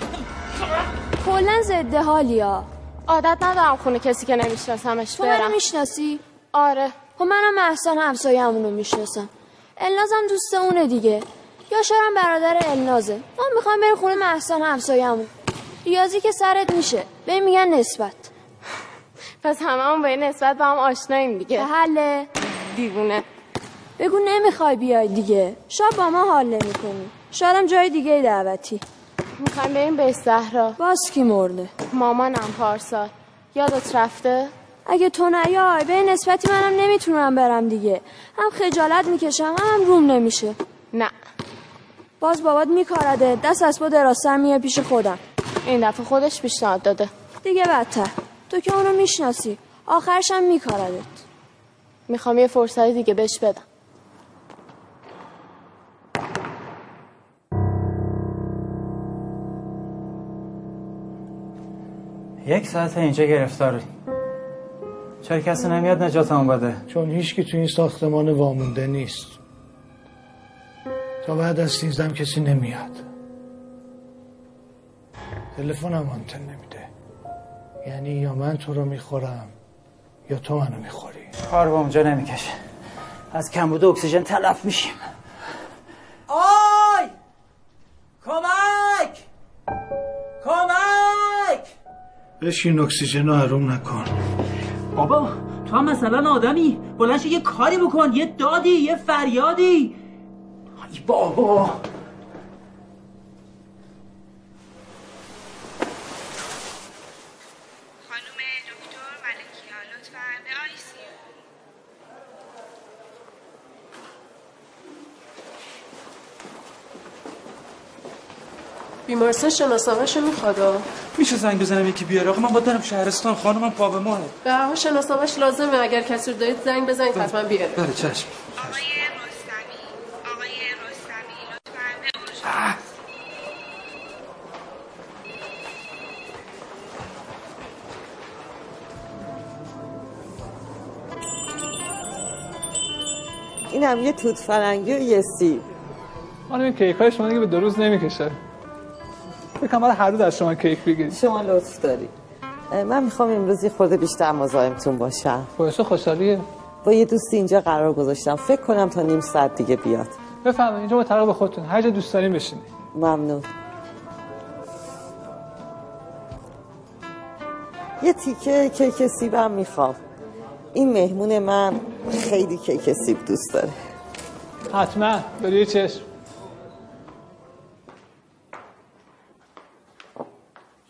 کلا ضد حالیا عادت ندارم خونه کسی که نمیشناسمش تو برم. منو می‌شناسی؟ آره. خب منم محسن همسایه‌مون رو می‌شناسم. النازم دوست اونه دیگه. یا شارم برادر النازه. ما می‌خوایم بریم خونه محسن همسایه‌مون. ریاضی که سرت میشه. به میگن نسبت. پس هممون به این نسبت با هم آشناییم دیگه. حله دیوونه. بگو نمی‌خوای بیای دیگه. شاید با ما حال نمی‌کنی. شایدم جای دیگه دعوتی. می‌خوایم بریم به صحرا. باز کی مرده؟ مامانم پارسال یادت رفته؟ اگه تو نیای به این نسبتی منم نمی‌تونم برم دیگه. هم خجالت می‌کشم هم روم نمیشه. نه. باز بابات میکارده. دست از با دراستر میاد پیش خودم. این دفعه خودش پیشنهاد داده. دیگه بدتر. تو که اونو می‌شناسی. آخرش هم میکاردت. می‌خوام یه فرصت دیگه بهش بدم. یک ساعت اینجا گرفتاری. چرا کسی نمیاد نجاتمون بده؟ چون هیچکی تو این ساختمان وامونده نیست. تا بعد از سیزدم کسی نمیاد. تلفنم آنتن نمیده. یعنی یا من تو رو می‌خورم یا تو منو می‌خوری. کار به اونجا نمی‌کشه. از کمبود اکسیژن تلف میشیم. آی! کمک! کمک! بشین اکسیژن رو حروم نکن. بابا تو هم مثلا آدمی. بلند شو یه کاری بکن. یه دادی یه فریادی. ای بابا. بیمارستان شناسنامه‌شو می‌خواد میشه زنگ بزنم یکی بیاره؟ آقا من باید برم شهرستان خانمم پا به ماه به هر حال شناسنامه‌ش لازمه اگر کسی رو دارید زنگ بزنید حتما بیاره. بله چشم. این هم یه توت فرنگی و یه سیب. خانم این کیک های شما دیگه به دو روز نمی‌کشه. بکنم برای هر روز از شما کیک بگیرید. شما لطف داری. من می‌خوام امروز یه خورده بیشتر مزاحمتون باشم. باعث خوشحالیه با یه دوستی اینجا قرار گذاشتم. فکر کنم تا نیم ساعت دیگه بیاد. بفرمایید اینجا متعلق به خودتون. هر جا دوست دارین بشینید. ممنون. یه تیکه کیک سیبم می‌خوام. این مهمون من خیلی کیک سیب دوست داره. حتما. بروی چشم.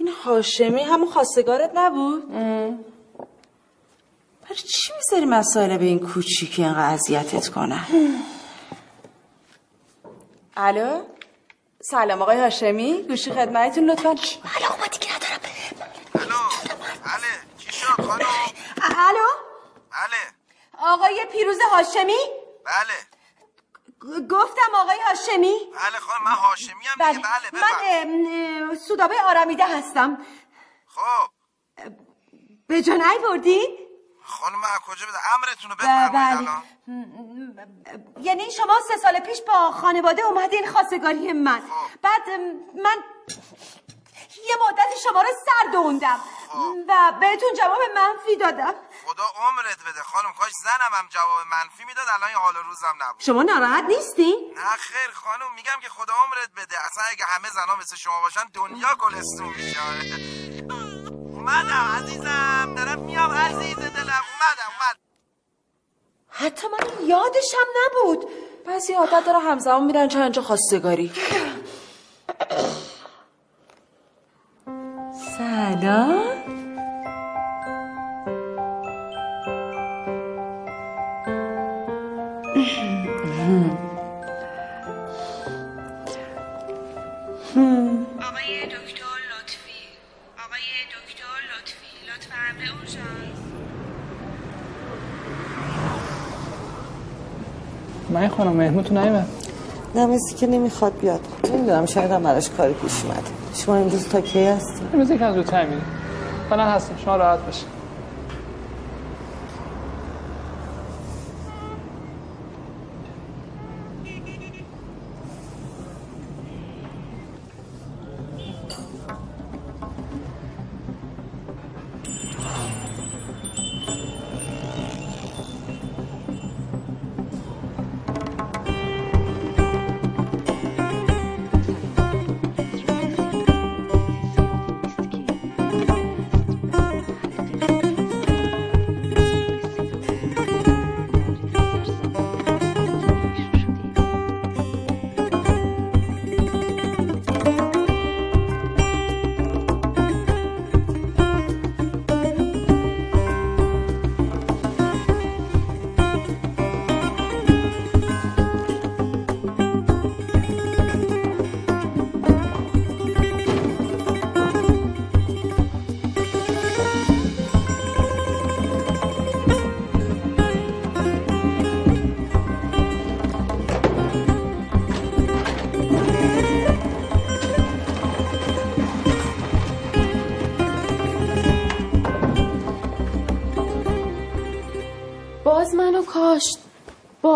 این هاشمی همون خواستگارت نبود؟ برای چی می‌ذاری مسائل به این کوچیکی اینقدر اذیتت کنن؟ الو؟ سلام آقای هاشمی گوشی خدمتتون لطفا حالا اومدی که ندارم بله چی شد خانم الو؟ بله آقای پیروز هاشمی؟ بله گفتم آقای هاشمی؟ بله خانم من هاشمی هم بله. من بفرمایید. ام، اه، سودابه آرامیده هستم. خب. به جا بردی؟ خانم من کجا بده؟ امرتون رو بله. بفرمایید الان یعنی شما سه سال پیش با خانواده اومدین خواستگاری من. بعد ام، من یه مدتی شما رو سر دوندم. و بهتون جواب منفی دادم. خدا عمرت بده. خانم کاش زنم هم جواب منفی می‌داد الان حال و روزم نبود. شما ناراحت نیستی؟ نه خیر خانم میگم که خدا عمرت بده. اصلا اگه همه زنا مثل شما باشن دنیا گلستون میشه. اومدم عزیزم دارم میام عزیز دلم. اومدم اومد حتی من یادشم نبود. بعضی عادت داره همزمان میرن چند جا خواستگاری. سلام. من این خانم مهمونتون نیمه نه مثل که نمی‌خواد بیاد. نمی‌دونم شاید هم براش کاری پیش اومده. شما امروز تا کی هستی؟ امروز یکم زودتر میریم فعلا هستم شما راحت باشید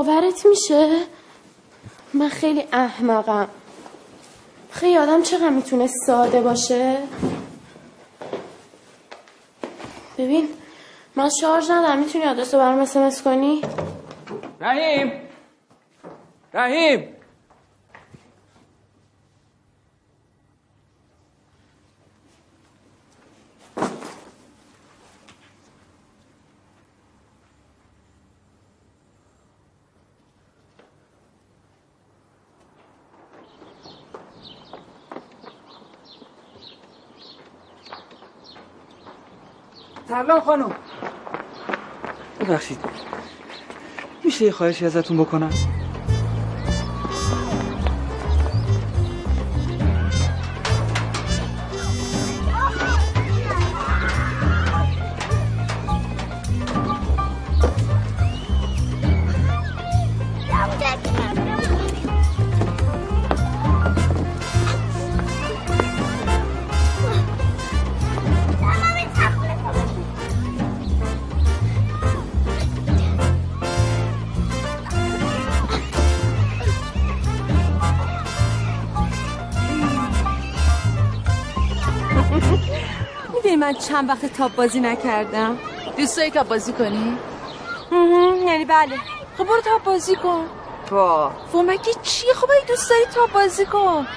باورت میشه؟ من خیلی احمقم. خیلی آدم چقدر می‌تونه ساده باشه؟ ببین من شارژ ندارم. می‌تونی آدرس رو برام اسمس کنی؟ رحیم! رحیم! سلام خانم. ببخشید. میشه یه خواهشی ازتون بکنم؟ چند وقت تاپ بازی نکردم. دوست داری تا بازی کنی؟ یعنی بله. خب برو تا بازی کن. با. مگه چی خب اگه دوست داری تا بازی کن.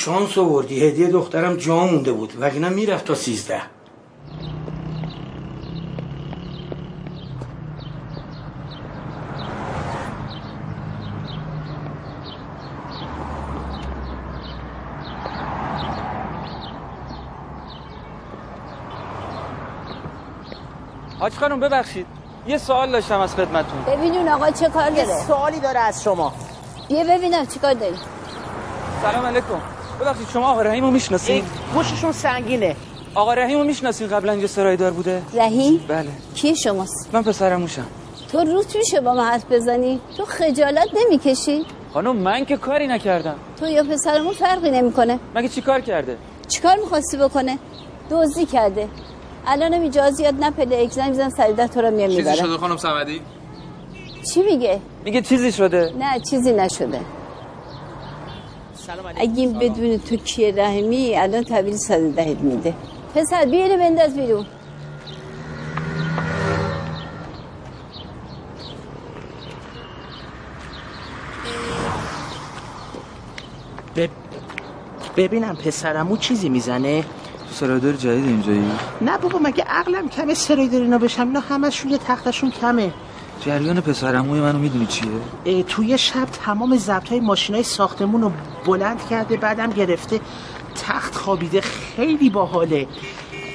شانس آوردی. هدیه دخترم جا مونده بود. وگرنه می‌رفت تا سیزده. حاج خانم ببخشید. یه سوال داشتم از خدمتون ببینون آقا چه کار یه داره؟ سوالی داره از شما. بیا ببینم چه کار داری. سلام علیکم. ببخشید شما آقا رحیم رو می‌شناسین گوششون سنگینه. آقا رحیم رو می‌شناسین قبلا اینجا سرایدار بوده؟ رحیم؟ بله. کی شماست؟ من پسرموشم تو روت میشه با من حرف بزنی؟ تو خجالت نمی‌کشی؟ خانم من که کاری نکردم. تو یا پسرمون فرقی نمی‌کنه؟ مگه چی کار کرده؟ چیکار می‌خواستی بکنه؟ دزدی کرده. الانم اجازه یاد نپله اگزم میزن سریده تو رو میام چیزی می‌برم شده خانم سمدی؟ چی میگه؟ میگه چیزی شده. نه چیزی نشده. اگه بدون تو کیه رحمی الان تحویل صد دهت میده. پسر بیاره بنداز بیرون. بب... ببینم پسرمو چیزی می‌زنه؟ سرایدار جدید اینجایی؟ نه بابا مگه عقلم کمه؟ سرایدار اینا بشم اینا همشون یه تختشون کمه. جریان پسرموی منو می‌دونی چیه؟ توی شب تمام ضبط های ماشین ساختمون رو بلند کرده بعدم گرفته. تخت خوابیده خیلی باحاله.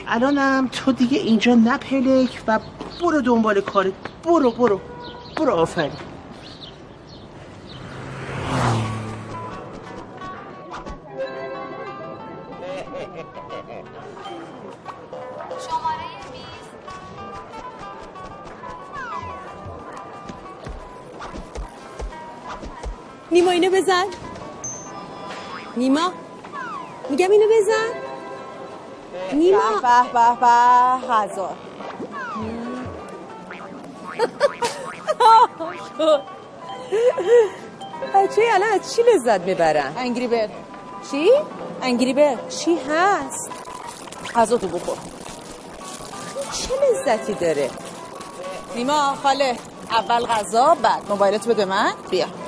الانم تو دیگه اینجا نپلک و برو دنبال کارت. برو برو برو آفرین. نیما اینو بزن. نیما؟ میگم اینو بزن. نیما. به به به هزار. (laughs) بچه الان از چی لذت می‌برن؟ انگری بر. چی؟ انگری بر. چی هست؟ غذا تو بخور. چه لذتی داره؟ نیما خاله. اول غذا بعد موبایلتو بده من. بیا.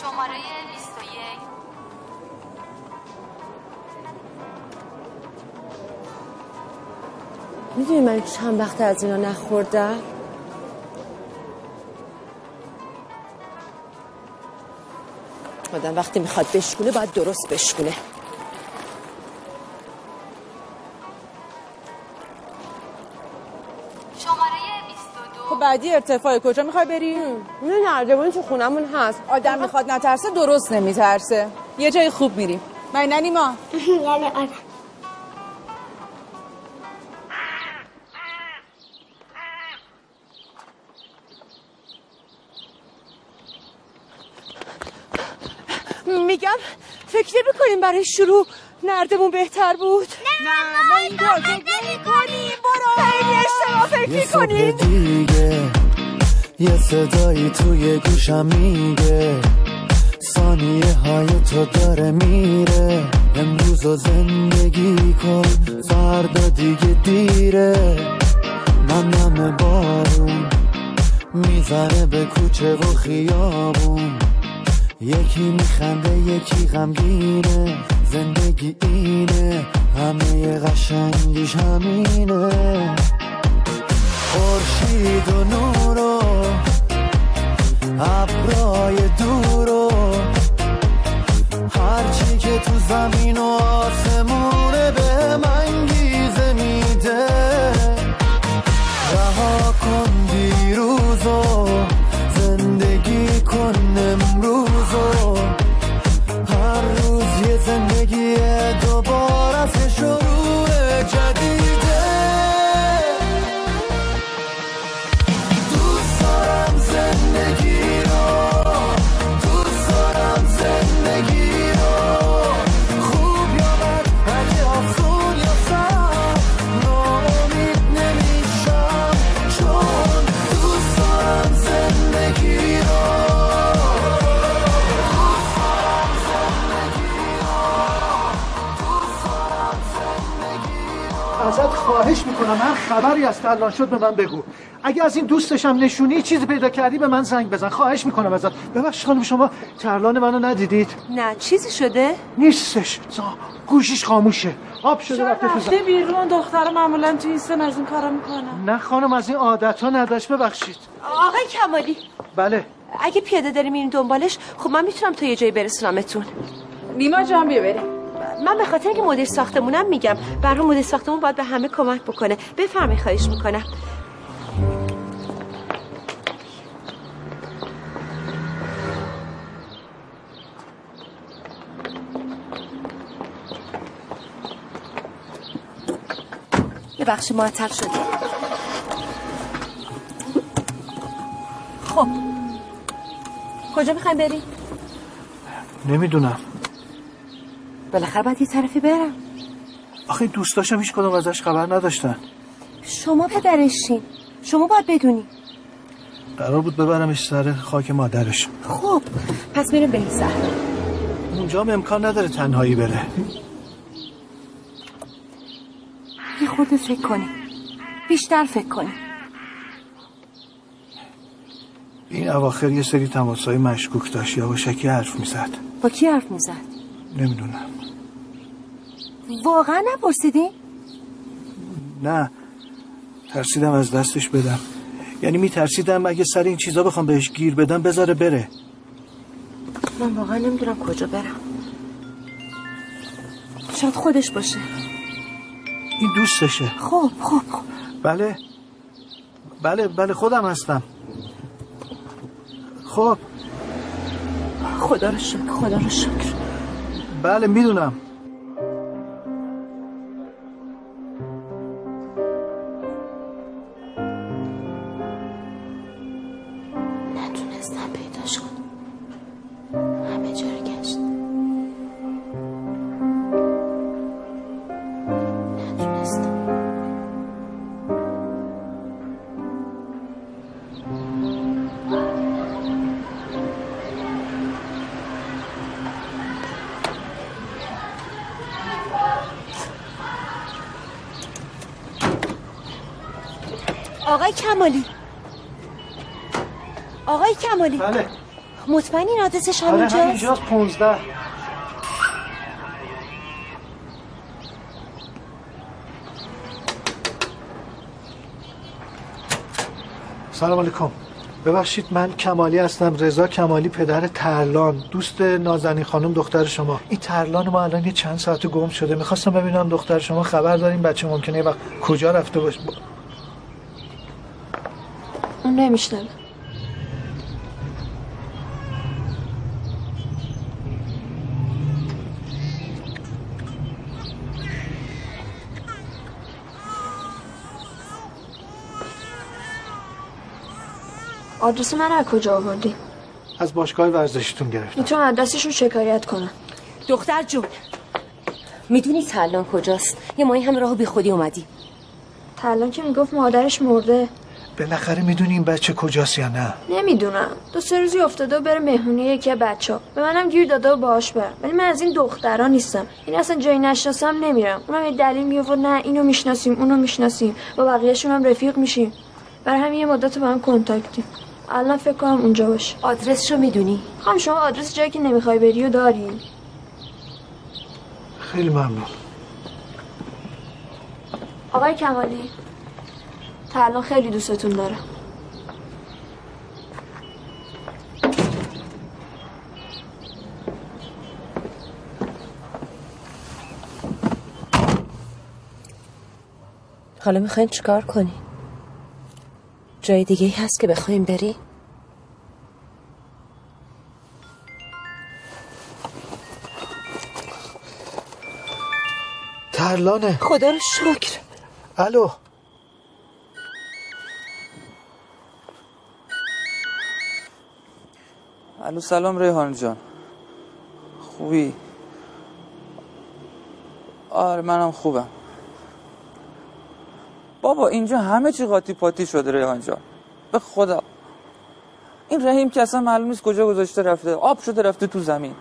شماره 21 می‌دونی من چند وقت از اینا نخوردم؟ آدم وقتی می‌خواد بشکونه باید درست بشکونه بعدی ارتفاع کجا می‌خوای بری؟ نه نردبانی تو خونمون هست. آدم می‌خواد نترسه درست نمیترسه. یه جای خوب میریم. من نه نیما. یعنی آره. میگم فکر نمی کنیم برای شروع نردمون بهتر بود. نه ما این کار نمی کنیم برو. خیلی اشتباه فکر دیگه یه صدایی توی گوشم میگه. های تو داره میره. امروز رو زندگی کن فردا دیگه دیره. من نم بارون می‌زنه به کوچه و خیابون. یکی میخنده یکی غمگینه. زندگی اینه همه قشنگیش همینه. خورشید و نور و ابرای دور و هرچی که تو زمین و آسمونه خبری از ترلان شد به من بگو. اگه از این دوستشم نشونی چیزی پیدا کردی به من زنگ بزن. خواهش می‌کنم ازت. ببخش خانم شما ترلان منو ندیدید؟ نه چیزی شده؟ نیستش. زا، گوشیش خاموشه. آب شده رفته تو زن. بیرون. دختر معمولا تو این سن از این کارا می‌کنن نه خانم از این عادت ها نداشت. ببخشید. آقای کمالی. بله. اگه پیاده داری میرین دنبالش خب من می‌تونم تا یه جایی برسونمتون. نیما جان بیا بریم. من به خاطر اینکه مدیر ساختمونم میگم برای مدیر ساختمون باید به همه کمک بکنه. بفرمایید خواهش می‌کنم. بخش معطل شده. خب. کجا می‌خوایم بریم؟ نمی‌دونم. بالاخره باید یه طرفی برم. آخه دوست داشتم هیچ کدوم ازش خبر نداشتن. شما پدرشین. شما باید بدونی. قرار بود ببرمش سر خاک مادرش. خب پس میریم به این اونجا هم امکان نداره تنهایی بره. یه خورده فکر کنی. بیشتر فکر کنی. این اواخر یه سری تماسای مشکوک داشت. یواشکی حرف می‌زد. با کی حرف می‌زد؟ نمی‌دونم. واقعا نپرسیدی؟ نه. ترسیدم از دستش بدم. یعنی میترسیدم اگه سر این چیزا بخوام بهش گیر بدم بذاره بره. من واقعا نمی‌دونم کجا برم. شاید خودش باشه. این دوستشه. خب خب خب. بله. بله بله خودم هستم. خب. خدا رو شکر خدا رو شکر. بله می‌دونم. آقای کمالی. آقای کمالی. بله. مطمئنی این آدرسش آره همینجاست؟ همینجاست پونزده. سلام علیکم. ببخشید من کمالی هستم. رضا کمالی پدر ترلان. دوست نازنین خانم دختر شما. این ترلان ما الان یه چند ساعت گم شده. می‌خواستم ببینم دختر شما خبر داریم. بچه ممکنه یه وقت کجا رفته باشه اون نمیشنوه. آدرس من از کجا آوردی؟ از باشگاه ورزشیتون گرفت می‌تونم آدرسشون شکایت کنم. دختر جون می‌دونی تلان کجاست؟ یه ماهی همه راهو بی خودی اومدی. تلان که می‌گفت مادرش مرده. بالاخره می‌دونی این بچه کجاست یا نه. نمی‌دونم. دو سه روزی افتاده و بره مهمونی یکی بچه ها به منم گیر داده و باهاش برم ولی من از این دخترا نیستم. این اصلا جایی نشناسم نمیرم. اونم یه دلیل میآورد نه اینو می‌شناسیم اونو می‌شناسیم. با بقیهشون هم رفیق میشیم. برای همین یه مدت با هم کنتاکتیم. الان فکر کنم اونجا باشه. آدرسشو می‌دونی؟ خواهم شما آدرس جایی که نمی‌خوای بری و داری؟ خیلی ممنون. آقای کمالی. تا الان خیلی دوستتون دارم حالا می‌خواین چیکار کنی؟ جای دیگه ای هست که بخوایم بری ترلانه. خدا رو شکر. الو. الو سلام ریحان جان. خوبی؟ آره منم خوبم. بابا اینجا همه چی قاطی پاتی شده ریحان جان. به خدا. این رحیم که اصلا معلوم نیست کجا گذاشته رفته. آب شده رفته تو زمین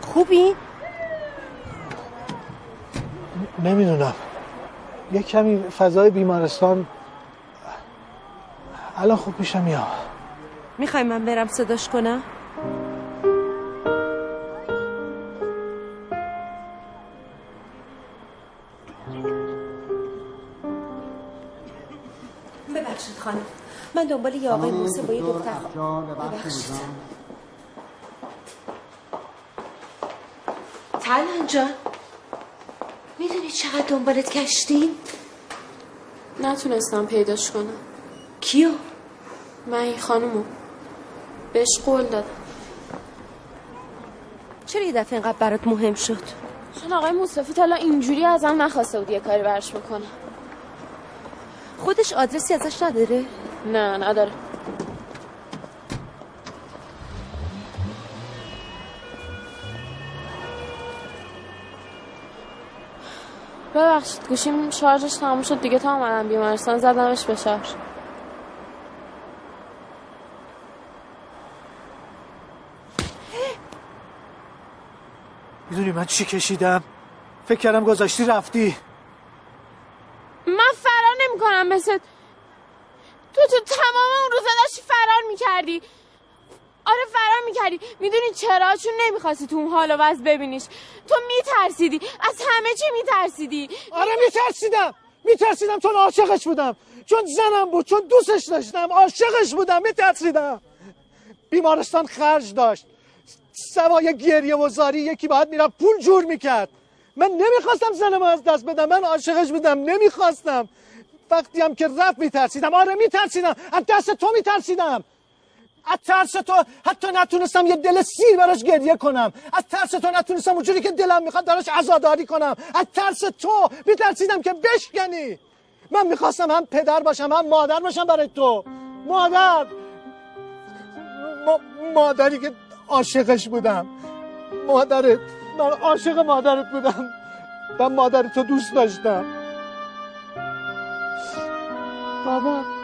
خوبی؟ نمی‌دونم یه کمی فضای بیمارستان. الان خوب میشم یا. می‌خوای من برم صداش کنم؟ ببخشید خانم. من دنبال یه آقای موسه با یه دختر ببخشید. تلان جان. می‌دونی چقدر دنبالت کشتیم؟ نتونستم پیداش کنم کیو؟ مهی خانومو بهش قول دادم چرا یه دفعه اینقدر برات مهم شد؟ چون آقای مصطفی تا اینجوری ازم نخواسته بود یه کاری برش بکنم خودش آدرسی ازش نداره؟ نه نداره ببخشید گوشیم شارژش تموم شد دیگه تا اومدم بیمارستان زدمش به شارژ. می‌دونی من چی کشیدم؟ فکر کردم گذاشتی رفتی. من فرار نمی کنم مثل تو تو تمام اون روزا داشتی فرار می‌کردی. آره فرار می‌کردی. می‌دونی چرا چون نمی‌خواستی تو اون حال و وضع ببینیش. تو میترسیدی. از همه چی میترسیدی. آره میترسیدم. میترسیدم چون عاشقش بودم. چون زنم بود چون دوستش داشتم. عاشقش بودم. میترسیدم. بیمارستان خرج داشت. سوای گریه و زاری یکی باید می‌رفت پول جور می‌کرد. من نمی‌خواستم زنم از دست بدم. من عاشقش بودم. نمی‌خواستم. وقتی هم که رفت میترسیدم. آره میترسیدم. از دست تو میترسیدم. از ترس تو حتی نتونستم یه دل سیر براش گریه کنم. از ترس تو نتونستم اونجوری که دلم می‌خواد براش عزاداری کنم. از ترس تو میترسیدم که بشکنی. من می‌خواستم هم پدر باشم هم مادر باشم برای تو. مادر! ما... مادری که عاشقش بودم. مادرت من عاشق مادرت بودم. و مادرت تو دوست داشتم. بابا!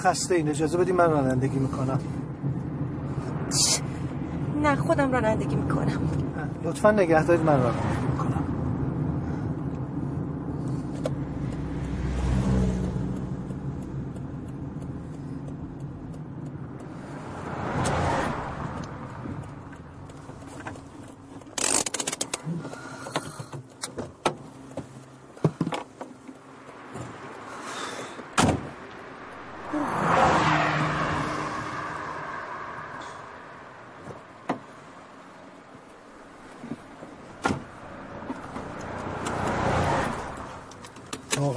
خسته این اجازه بدی من رانندگی می‌کنم. نه خودم رانندگی می‌کنم. لطفا نگه دارید من رانندگی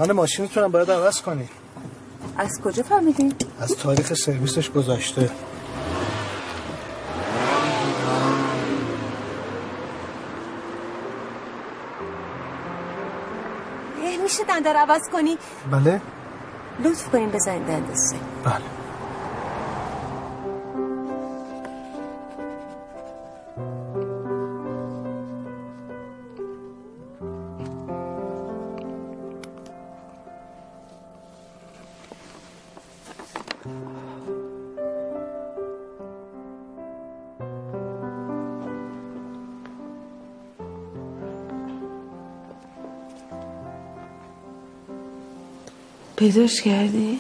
می‌کنم واقعا ماشینتونم باید عوض کنی. از کجا فهمیدین؟ از تاریخ سرویسش گذشته. اه، میشه دنده رو عوض کنی؟ بله. لطف کنین بزنین دنده سه بله. پیداش کردی؟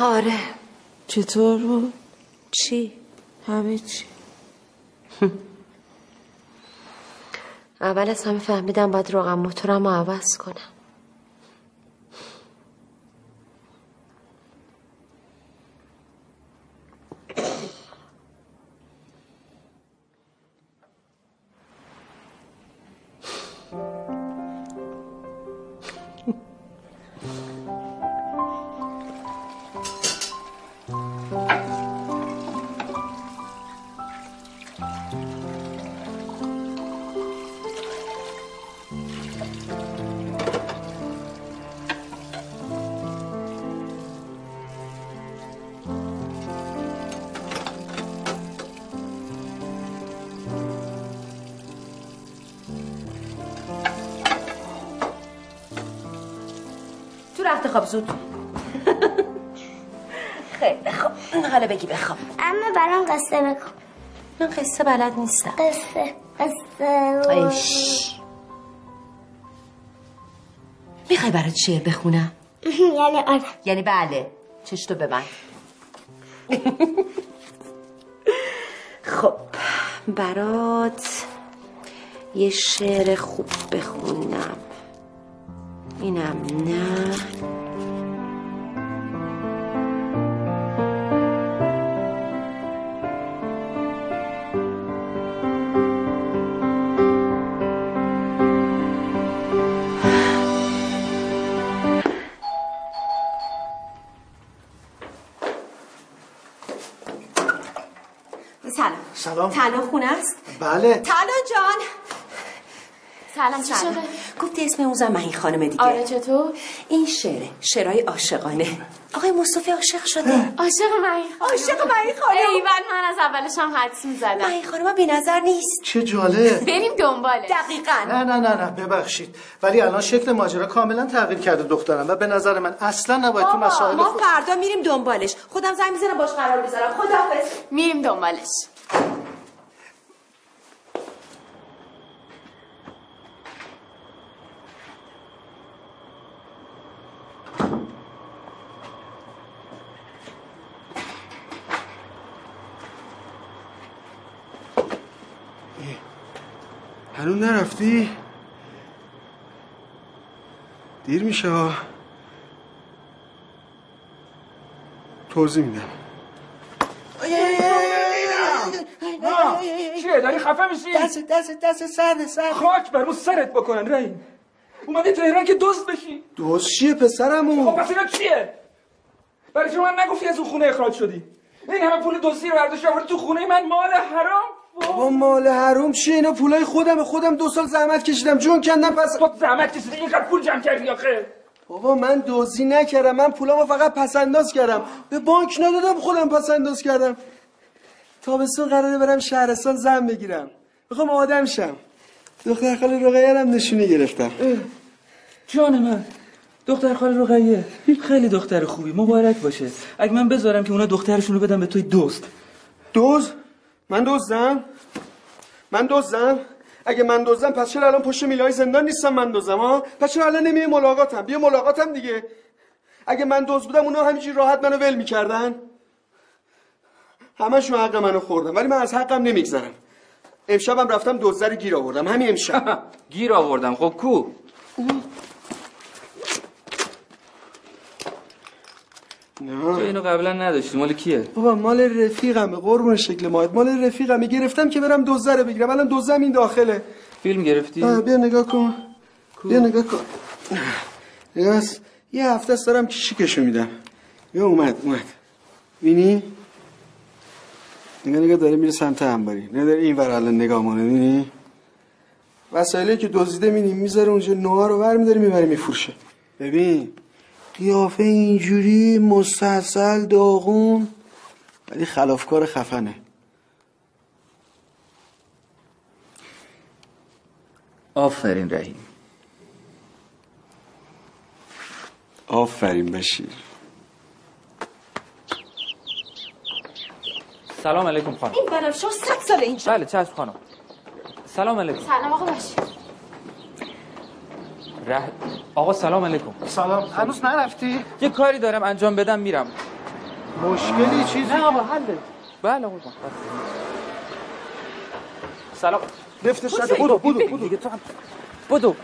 آره چطور بود؟ چی؟ همه چی (laughs) اول از همه فهمیدم باید روغن موتورم رو عوض کنم (laughs) تو رفت خواب زود خیلی خوب حالا بگی بخواب. اما برام قصه بکن. من قصه بلد نیستم. قصه قصه. ایش. می‌خوای برات شعر بخونم؟ (laughs) یعنی آره. یعنی بله. چشتو ببند. (laughs) خب برات یه شعر خوب بخونم. اینم نه. سلام. سلام. تلا خونه است؟ بله. تلا جان. سلام چی سلام. شده؟ گفتی اسم اون زن این خانم دیگه. آره چطور؟ این شعره شعرهای عاشقانه. آقای مصطفی عاشق شده؟ عاشق من عاشق من خانم. ایول من از اولش هم حدس می‌زدم من این خانم بی نظر نیست. چه جالب. بریم دنباله دقیقا. نه نه نه نه ببخشید. ولی الان شکل ماجرا کاملا تغییر کرده دخترم و به نظر من اصلا نباید تو مسائل ما فردا میریم دنبالش. خودم زنگ می‌زنم باش قرار بذارم. خداحافظ میریم دنبالش. هنوز نرفتی؟ دیر میشه ها توضیح میدم چیه داری خفه میشی؟ دست دست دست سرد سرد خاک بر اون سرت بکنن رحیم اومدی تهران که دزد بشی دوست چیه پسرمو خب پس اینا چیه؟ برای شما من نگفتی از اون خونه اخراج شدی این همه پول دزدی رو برداشتی آوردی تو خونه من مال حرام بابا مال حروم چیه؟ اینا پولای خودم خودم دو سال زحمت کشیدم. جون کندم پس تو زحمت کشیدی اینقدر پول جمع کردی آخه. بابا من دزدی نکردم. من پولامو فقط پس انداز کردم. به بانک ندادم خودم پس انداز کردم. تابستون قراره برم شهرستان زن بگیرم. می‌خوام آدم شم. دختر خاله رقیه هم نشونی گرفتم. جان من دختر خاله رقیه. خیلی دختر خوبی. مبارک باشه. اگه من بذارم که اونا دخترشون رو بدم به توی دوست دوز من دزدم؟ من دزدم؟ اگه من دزدم پس چرا الان پشت میلای زندان نیستم من دزدم ها؟ پس چرا الان نمیه ملاقاتم؟ بیا ملاقاتم دیگه. اگه من دزد بودم اونا همینجوری راحت منو ول می‌کردن. همشون حق منو خوردن ولی من از حقم نمیگذرم. امشبم رفتم دزد رو گیر آوردم همین امشب. (laughs) گیر آوردم خب کو؟ تو اینو قبلا نداشتی مال کیه؟ بابا مال رفیقمه. قربون شکل ماهت. مال رفیقمه. گرفتم که برم رو بگیرم. الان دزدم این داخله. فیلم گرفتی؟ آه، بیا نگاه کن. بیا نگاه کن. نگاس یه هفته است دارم کشیکشو میدم. یا اومد اومد. بینی نگاه نگاه داره میره سمت انباری. نه داره این ور الان نگاه مونه بینی وسایلی که دزدیده مینیم می‌ذاره اونجا نوها رو ور میداره می‌بره میفروشه. ببین قیافه اینجوری مستحصل داغون. ولی خلافکار خفنه. آفرین رحیم. آفرین بشیر. سلام علیکم خانم. این بنفشه صد سال اینجا. بله چشم خانم. سلام علیکم. سلام آقا باشی ره... آقا سلام علیکم. سلام. هنوز نرفتی؟ یه کاری دارم انجام بدم میرم. مشکلی چیزی؟ نه آقا حله بله آقا. جان. سلام. لفتش بودو نده بودو بودو بودو بودو دیگه تو هم بودو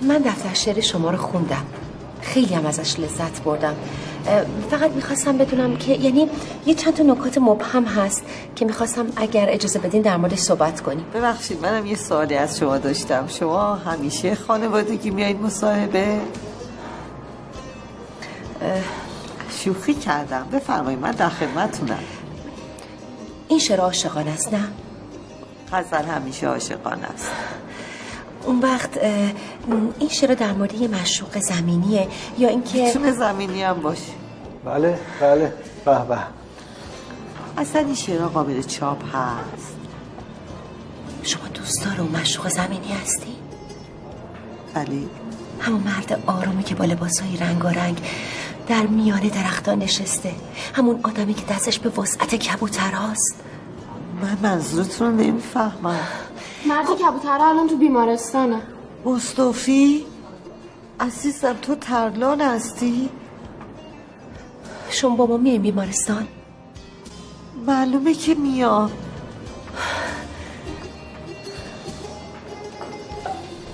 من دفتر شعر شما رو خوندم. خیلی هم ازش لذت بردم. فقط می‌خواستم بدونم که یعنی یه چند تا نکات مبهم هست که می‌خواستم اگر اجازه بدین در موردش صحبت کنیم. ببخشید منم یه سوالی از شما داشتم. شما همیشه خانوادگی میایید مصاحبه؟ شوخی کردم. بفرمایید من در خدمتتونم این شعر عاشقانه است نه؟ غزل همیشه عاشقانه است. اون وقت این شعر در مورد یه مشروق زمینیه یا اینکه می‌تونه زمینی هم باشه. بله بله. به به. اصلا این شعرها قابل چاپ هست. شما دوستدار اون مشروق زمینی هستی؟ ولی همون مرد آرومی که با لباسهای رنگارنگ در میان درختان نشسته. همون آدمی که دستش به وسعت کبوتر هاست. من منظورتون رو نمی‌فهمم. مرد کبوتره الان تو بیمارستانه. مصطفی عزیزم تو ترلان هستی؟ شما با ما میایم بیمارستان. معلومه که میام.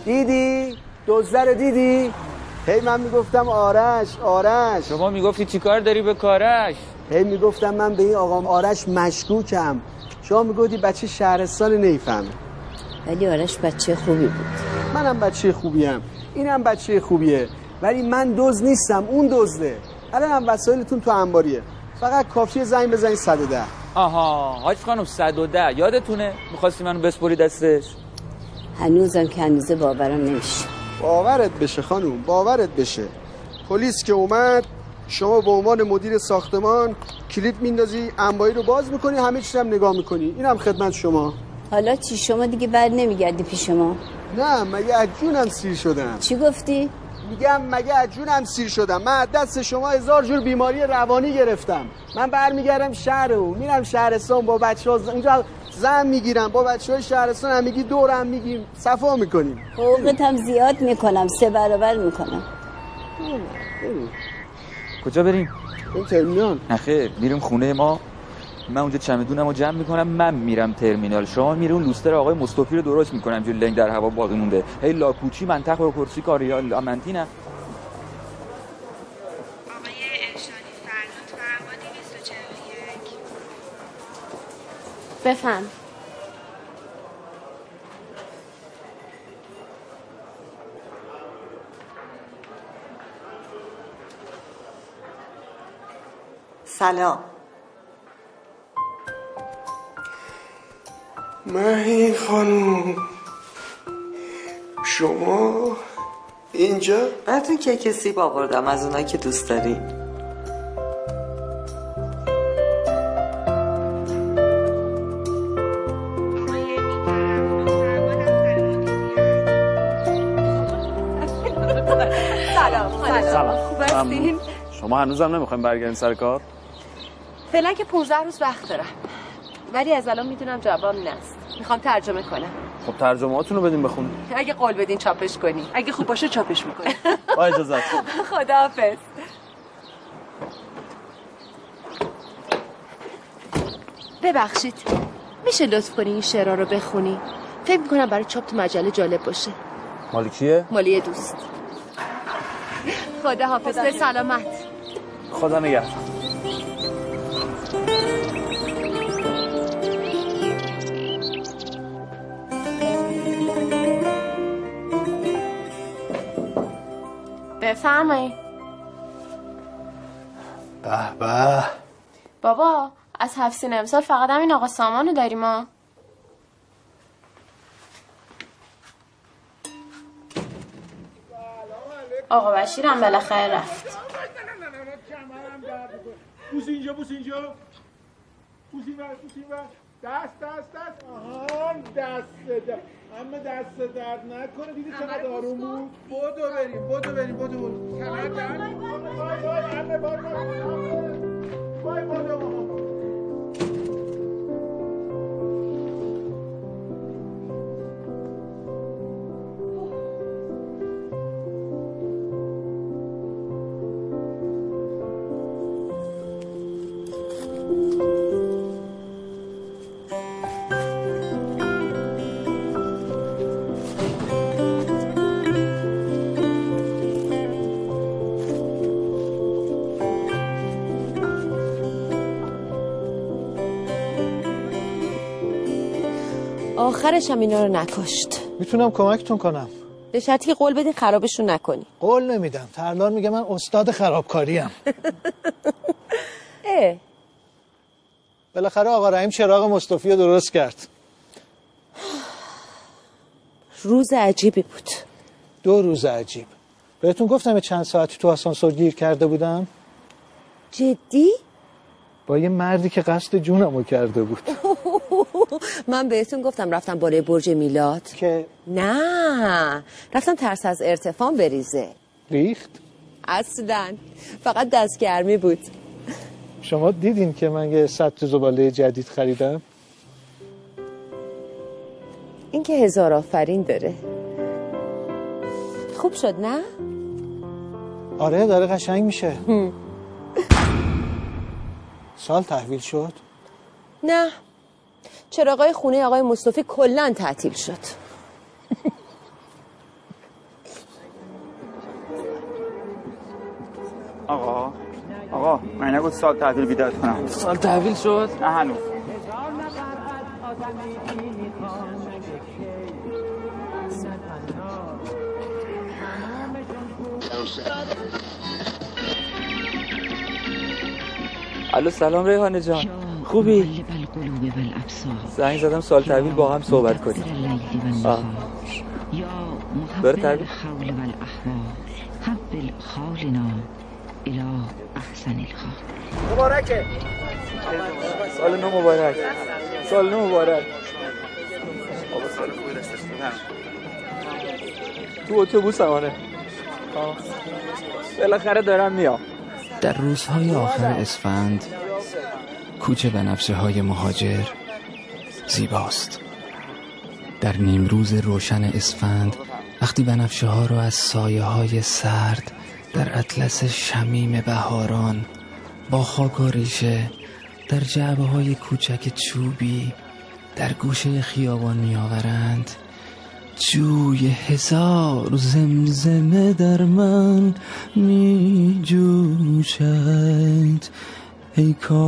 دیدی؟ دزده رو دیدی؟ هی من می‌گفتم آرش آرش. شما می‌گفتی چیکار داری به کارش؟ هی می‌گفتم من به این آقام آرش مشکوکم. شما می‌گفتی بچه شهرستان نیفهم ولی آرش بچه خوبی بود. منم بچه خوبیم. اینم بچه خوبیه. ولی من دوز نیستم اون دزده الان هم وسایلتون تو انباریه. فقط کافیه زنگ بزنید 110 آها حاج خانم 110 یادتونه می‌خواستی منو بسپری دستش؟ هنوزم که هنوزه باورم نمیشه. باورت بشه خانوم باورت بشه. پلیس که اومد شما به عنوان مدیر ساختمان کلید میندازی انبایی رو باز می‌کنی همه چیز هم نگاه می‌کنی. اینم خدمت شما. حالا چی؟ شما دیگه بر نمیگردی پیش ما. نه مگه از جونم سیر شدم. چی گفتی؟ میگم مگه از جونم سیر شدم. من دست شما هزار جور بیماری روانی گرفتم. من برمیگردم شهر اون میرم شهرستان با بچه ها اونجا زن می‌گیرم. با بچه های شهرستان هم میگی دورم میگیم. صفا می‌کنیم. حقوقت هم زیاد می‌کنم. سه برابر می‌کنم. کجا بریم؟ این ترمینال. نخیر میریم خونه ما. من اونجا چمدونم رو جمع می‌کنم من میرم ترمینال. شما میره اون لوستر آقای مصطفی رو درست می‌کنم جو لنگ در هوا باقی مونده. هی لاکوچی منطق و کرسی کاری آمنتی نه. آقای ارشادی فرنود فرما 241 بفهم. سلام. مهین خانوم شما اینجا؟ براتون کیک سیب آوردم از اونایی که دوست داری. سلام. سلام. خوب هستین؟ شما هنوزم نمی‌خوایم برگردین سر کار؟ فعلا که 15 روز وقت دارم. ولی از الان می‌دونم جواب نست می‌خوام ترجمه کنم. خب ترجمهاتون رو بدین بخون اگه قول بدین چاپش کنی. اگه خوب باشه چاپش می‌کنی. (laughs) با اجازت خداحافظ. ببخشید. میشه لطف کنی این شعرها رو بخونی؟ فکر می‌کنم برای چاپ تو مجله جالب باشه. مال کیه؟ مالی دوست. خدا حافظ به سلامت. خدا نگهدار. بفرمایید. به به. بابا از هفت سین امسال فقط همین آقا سامانو داریم ما آقا بشیرم بالاخره رفت. بوس اینجا بوس اینجا. بوس این دست دست دست. آهان دست دست. اما دست درد نکنه. دیدی چقدر آروم بود؟ بودو بریم بودو بریم بودو بریم. کمر درد وای وای. عمه وای وای وای. بودو آخرش هم اینا رو نکشت. می‌تونم کمکتون کنم. به شرطی که قول بدین خرابشون نکنی. قول نمیدم. ترلار میگه من استاد خرابکاریم. (laughs) اه. بالاخره آقا رحیم چراغ مصطفی رو درست کرد. (sighs) روز عجیبی بود. دو روز عجیب. بهتون گفتم چند ساعتی تو آسانسور گیر کرده بودم. جدی؟ با یه مردی که قصد جونمو کرده بود. (laughs) (laughs) من بهتون گفتم رفتم بالای برج میلاد. که نه رفتم ترس از ارتفاع بریزه. ریخت؟ اصلا. فقط دستگرمی بود. شما دیدین که من یه سطل زباله جدید خریدم؟ این که هزار آفرین داره. خوب شد نه؟ آره داره قشنگ میشه. سال تحویل شد؟ نه. چراغای خونه آقای مصطفی کلا تعطیل شد. آقا آقا من نگو سال تحویل بیدار کنم. سال تحویل شد؟ نه هنوز. الو سلام ریحانه جان. خوبی؟ زنگ زدم سال تحویل با هم صحبت کنیم. آه. احسن الخال مبارکه. سال نو مبارک. سال نو مبارک. تو اتوبوس همانه. بالاخره دارم میام. در روزهای آخر اسفند کوچه بنفشه های مهاجر زیباست. در نیمروز روشن اسفند وقتی بنفشه ها رو از سایه های سرد در اطلس شمیم بهاران با خاک و ریشه در جعبه های کوچک چوبی در گوشه خیابان می آورند جوی هزار زمزمه در من می جوشد ای کاش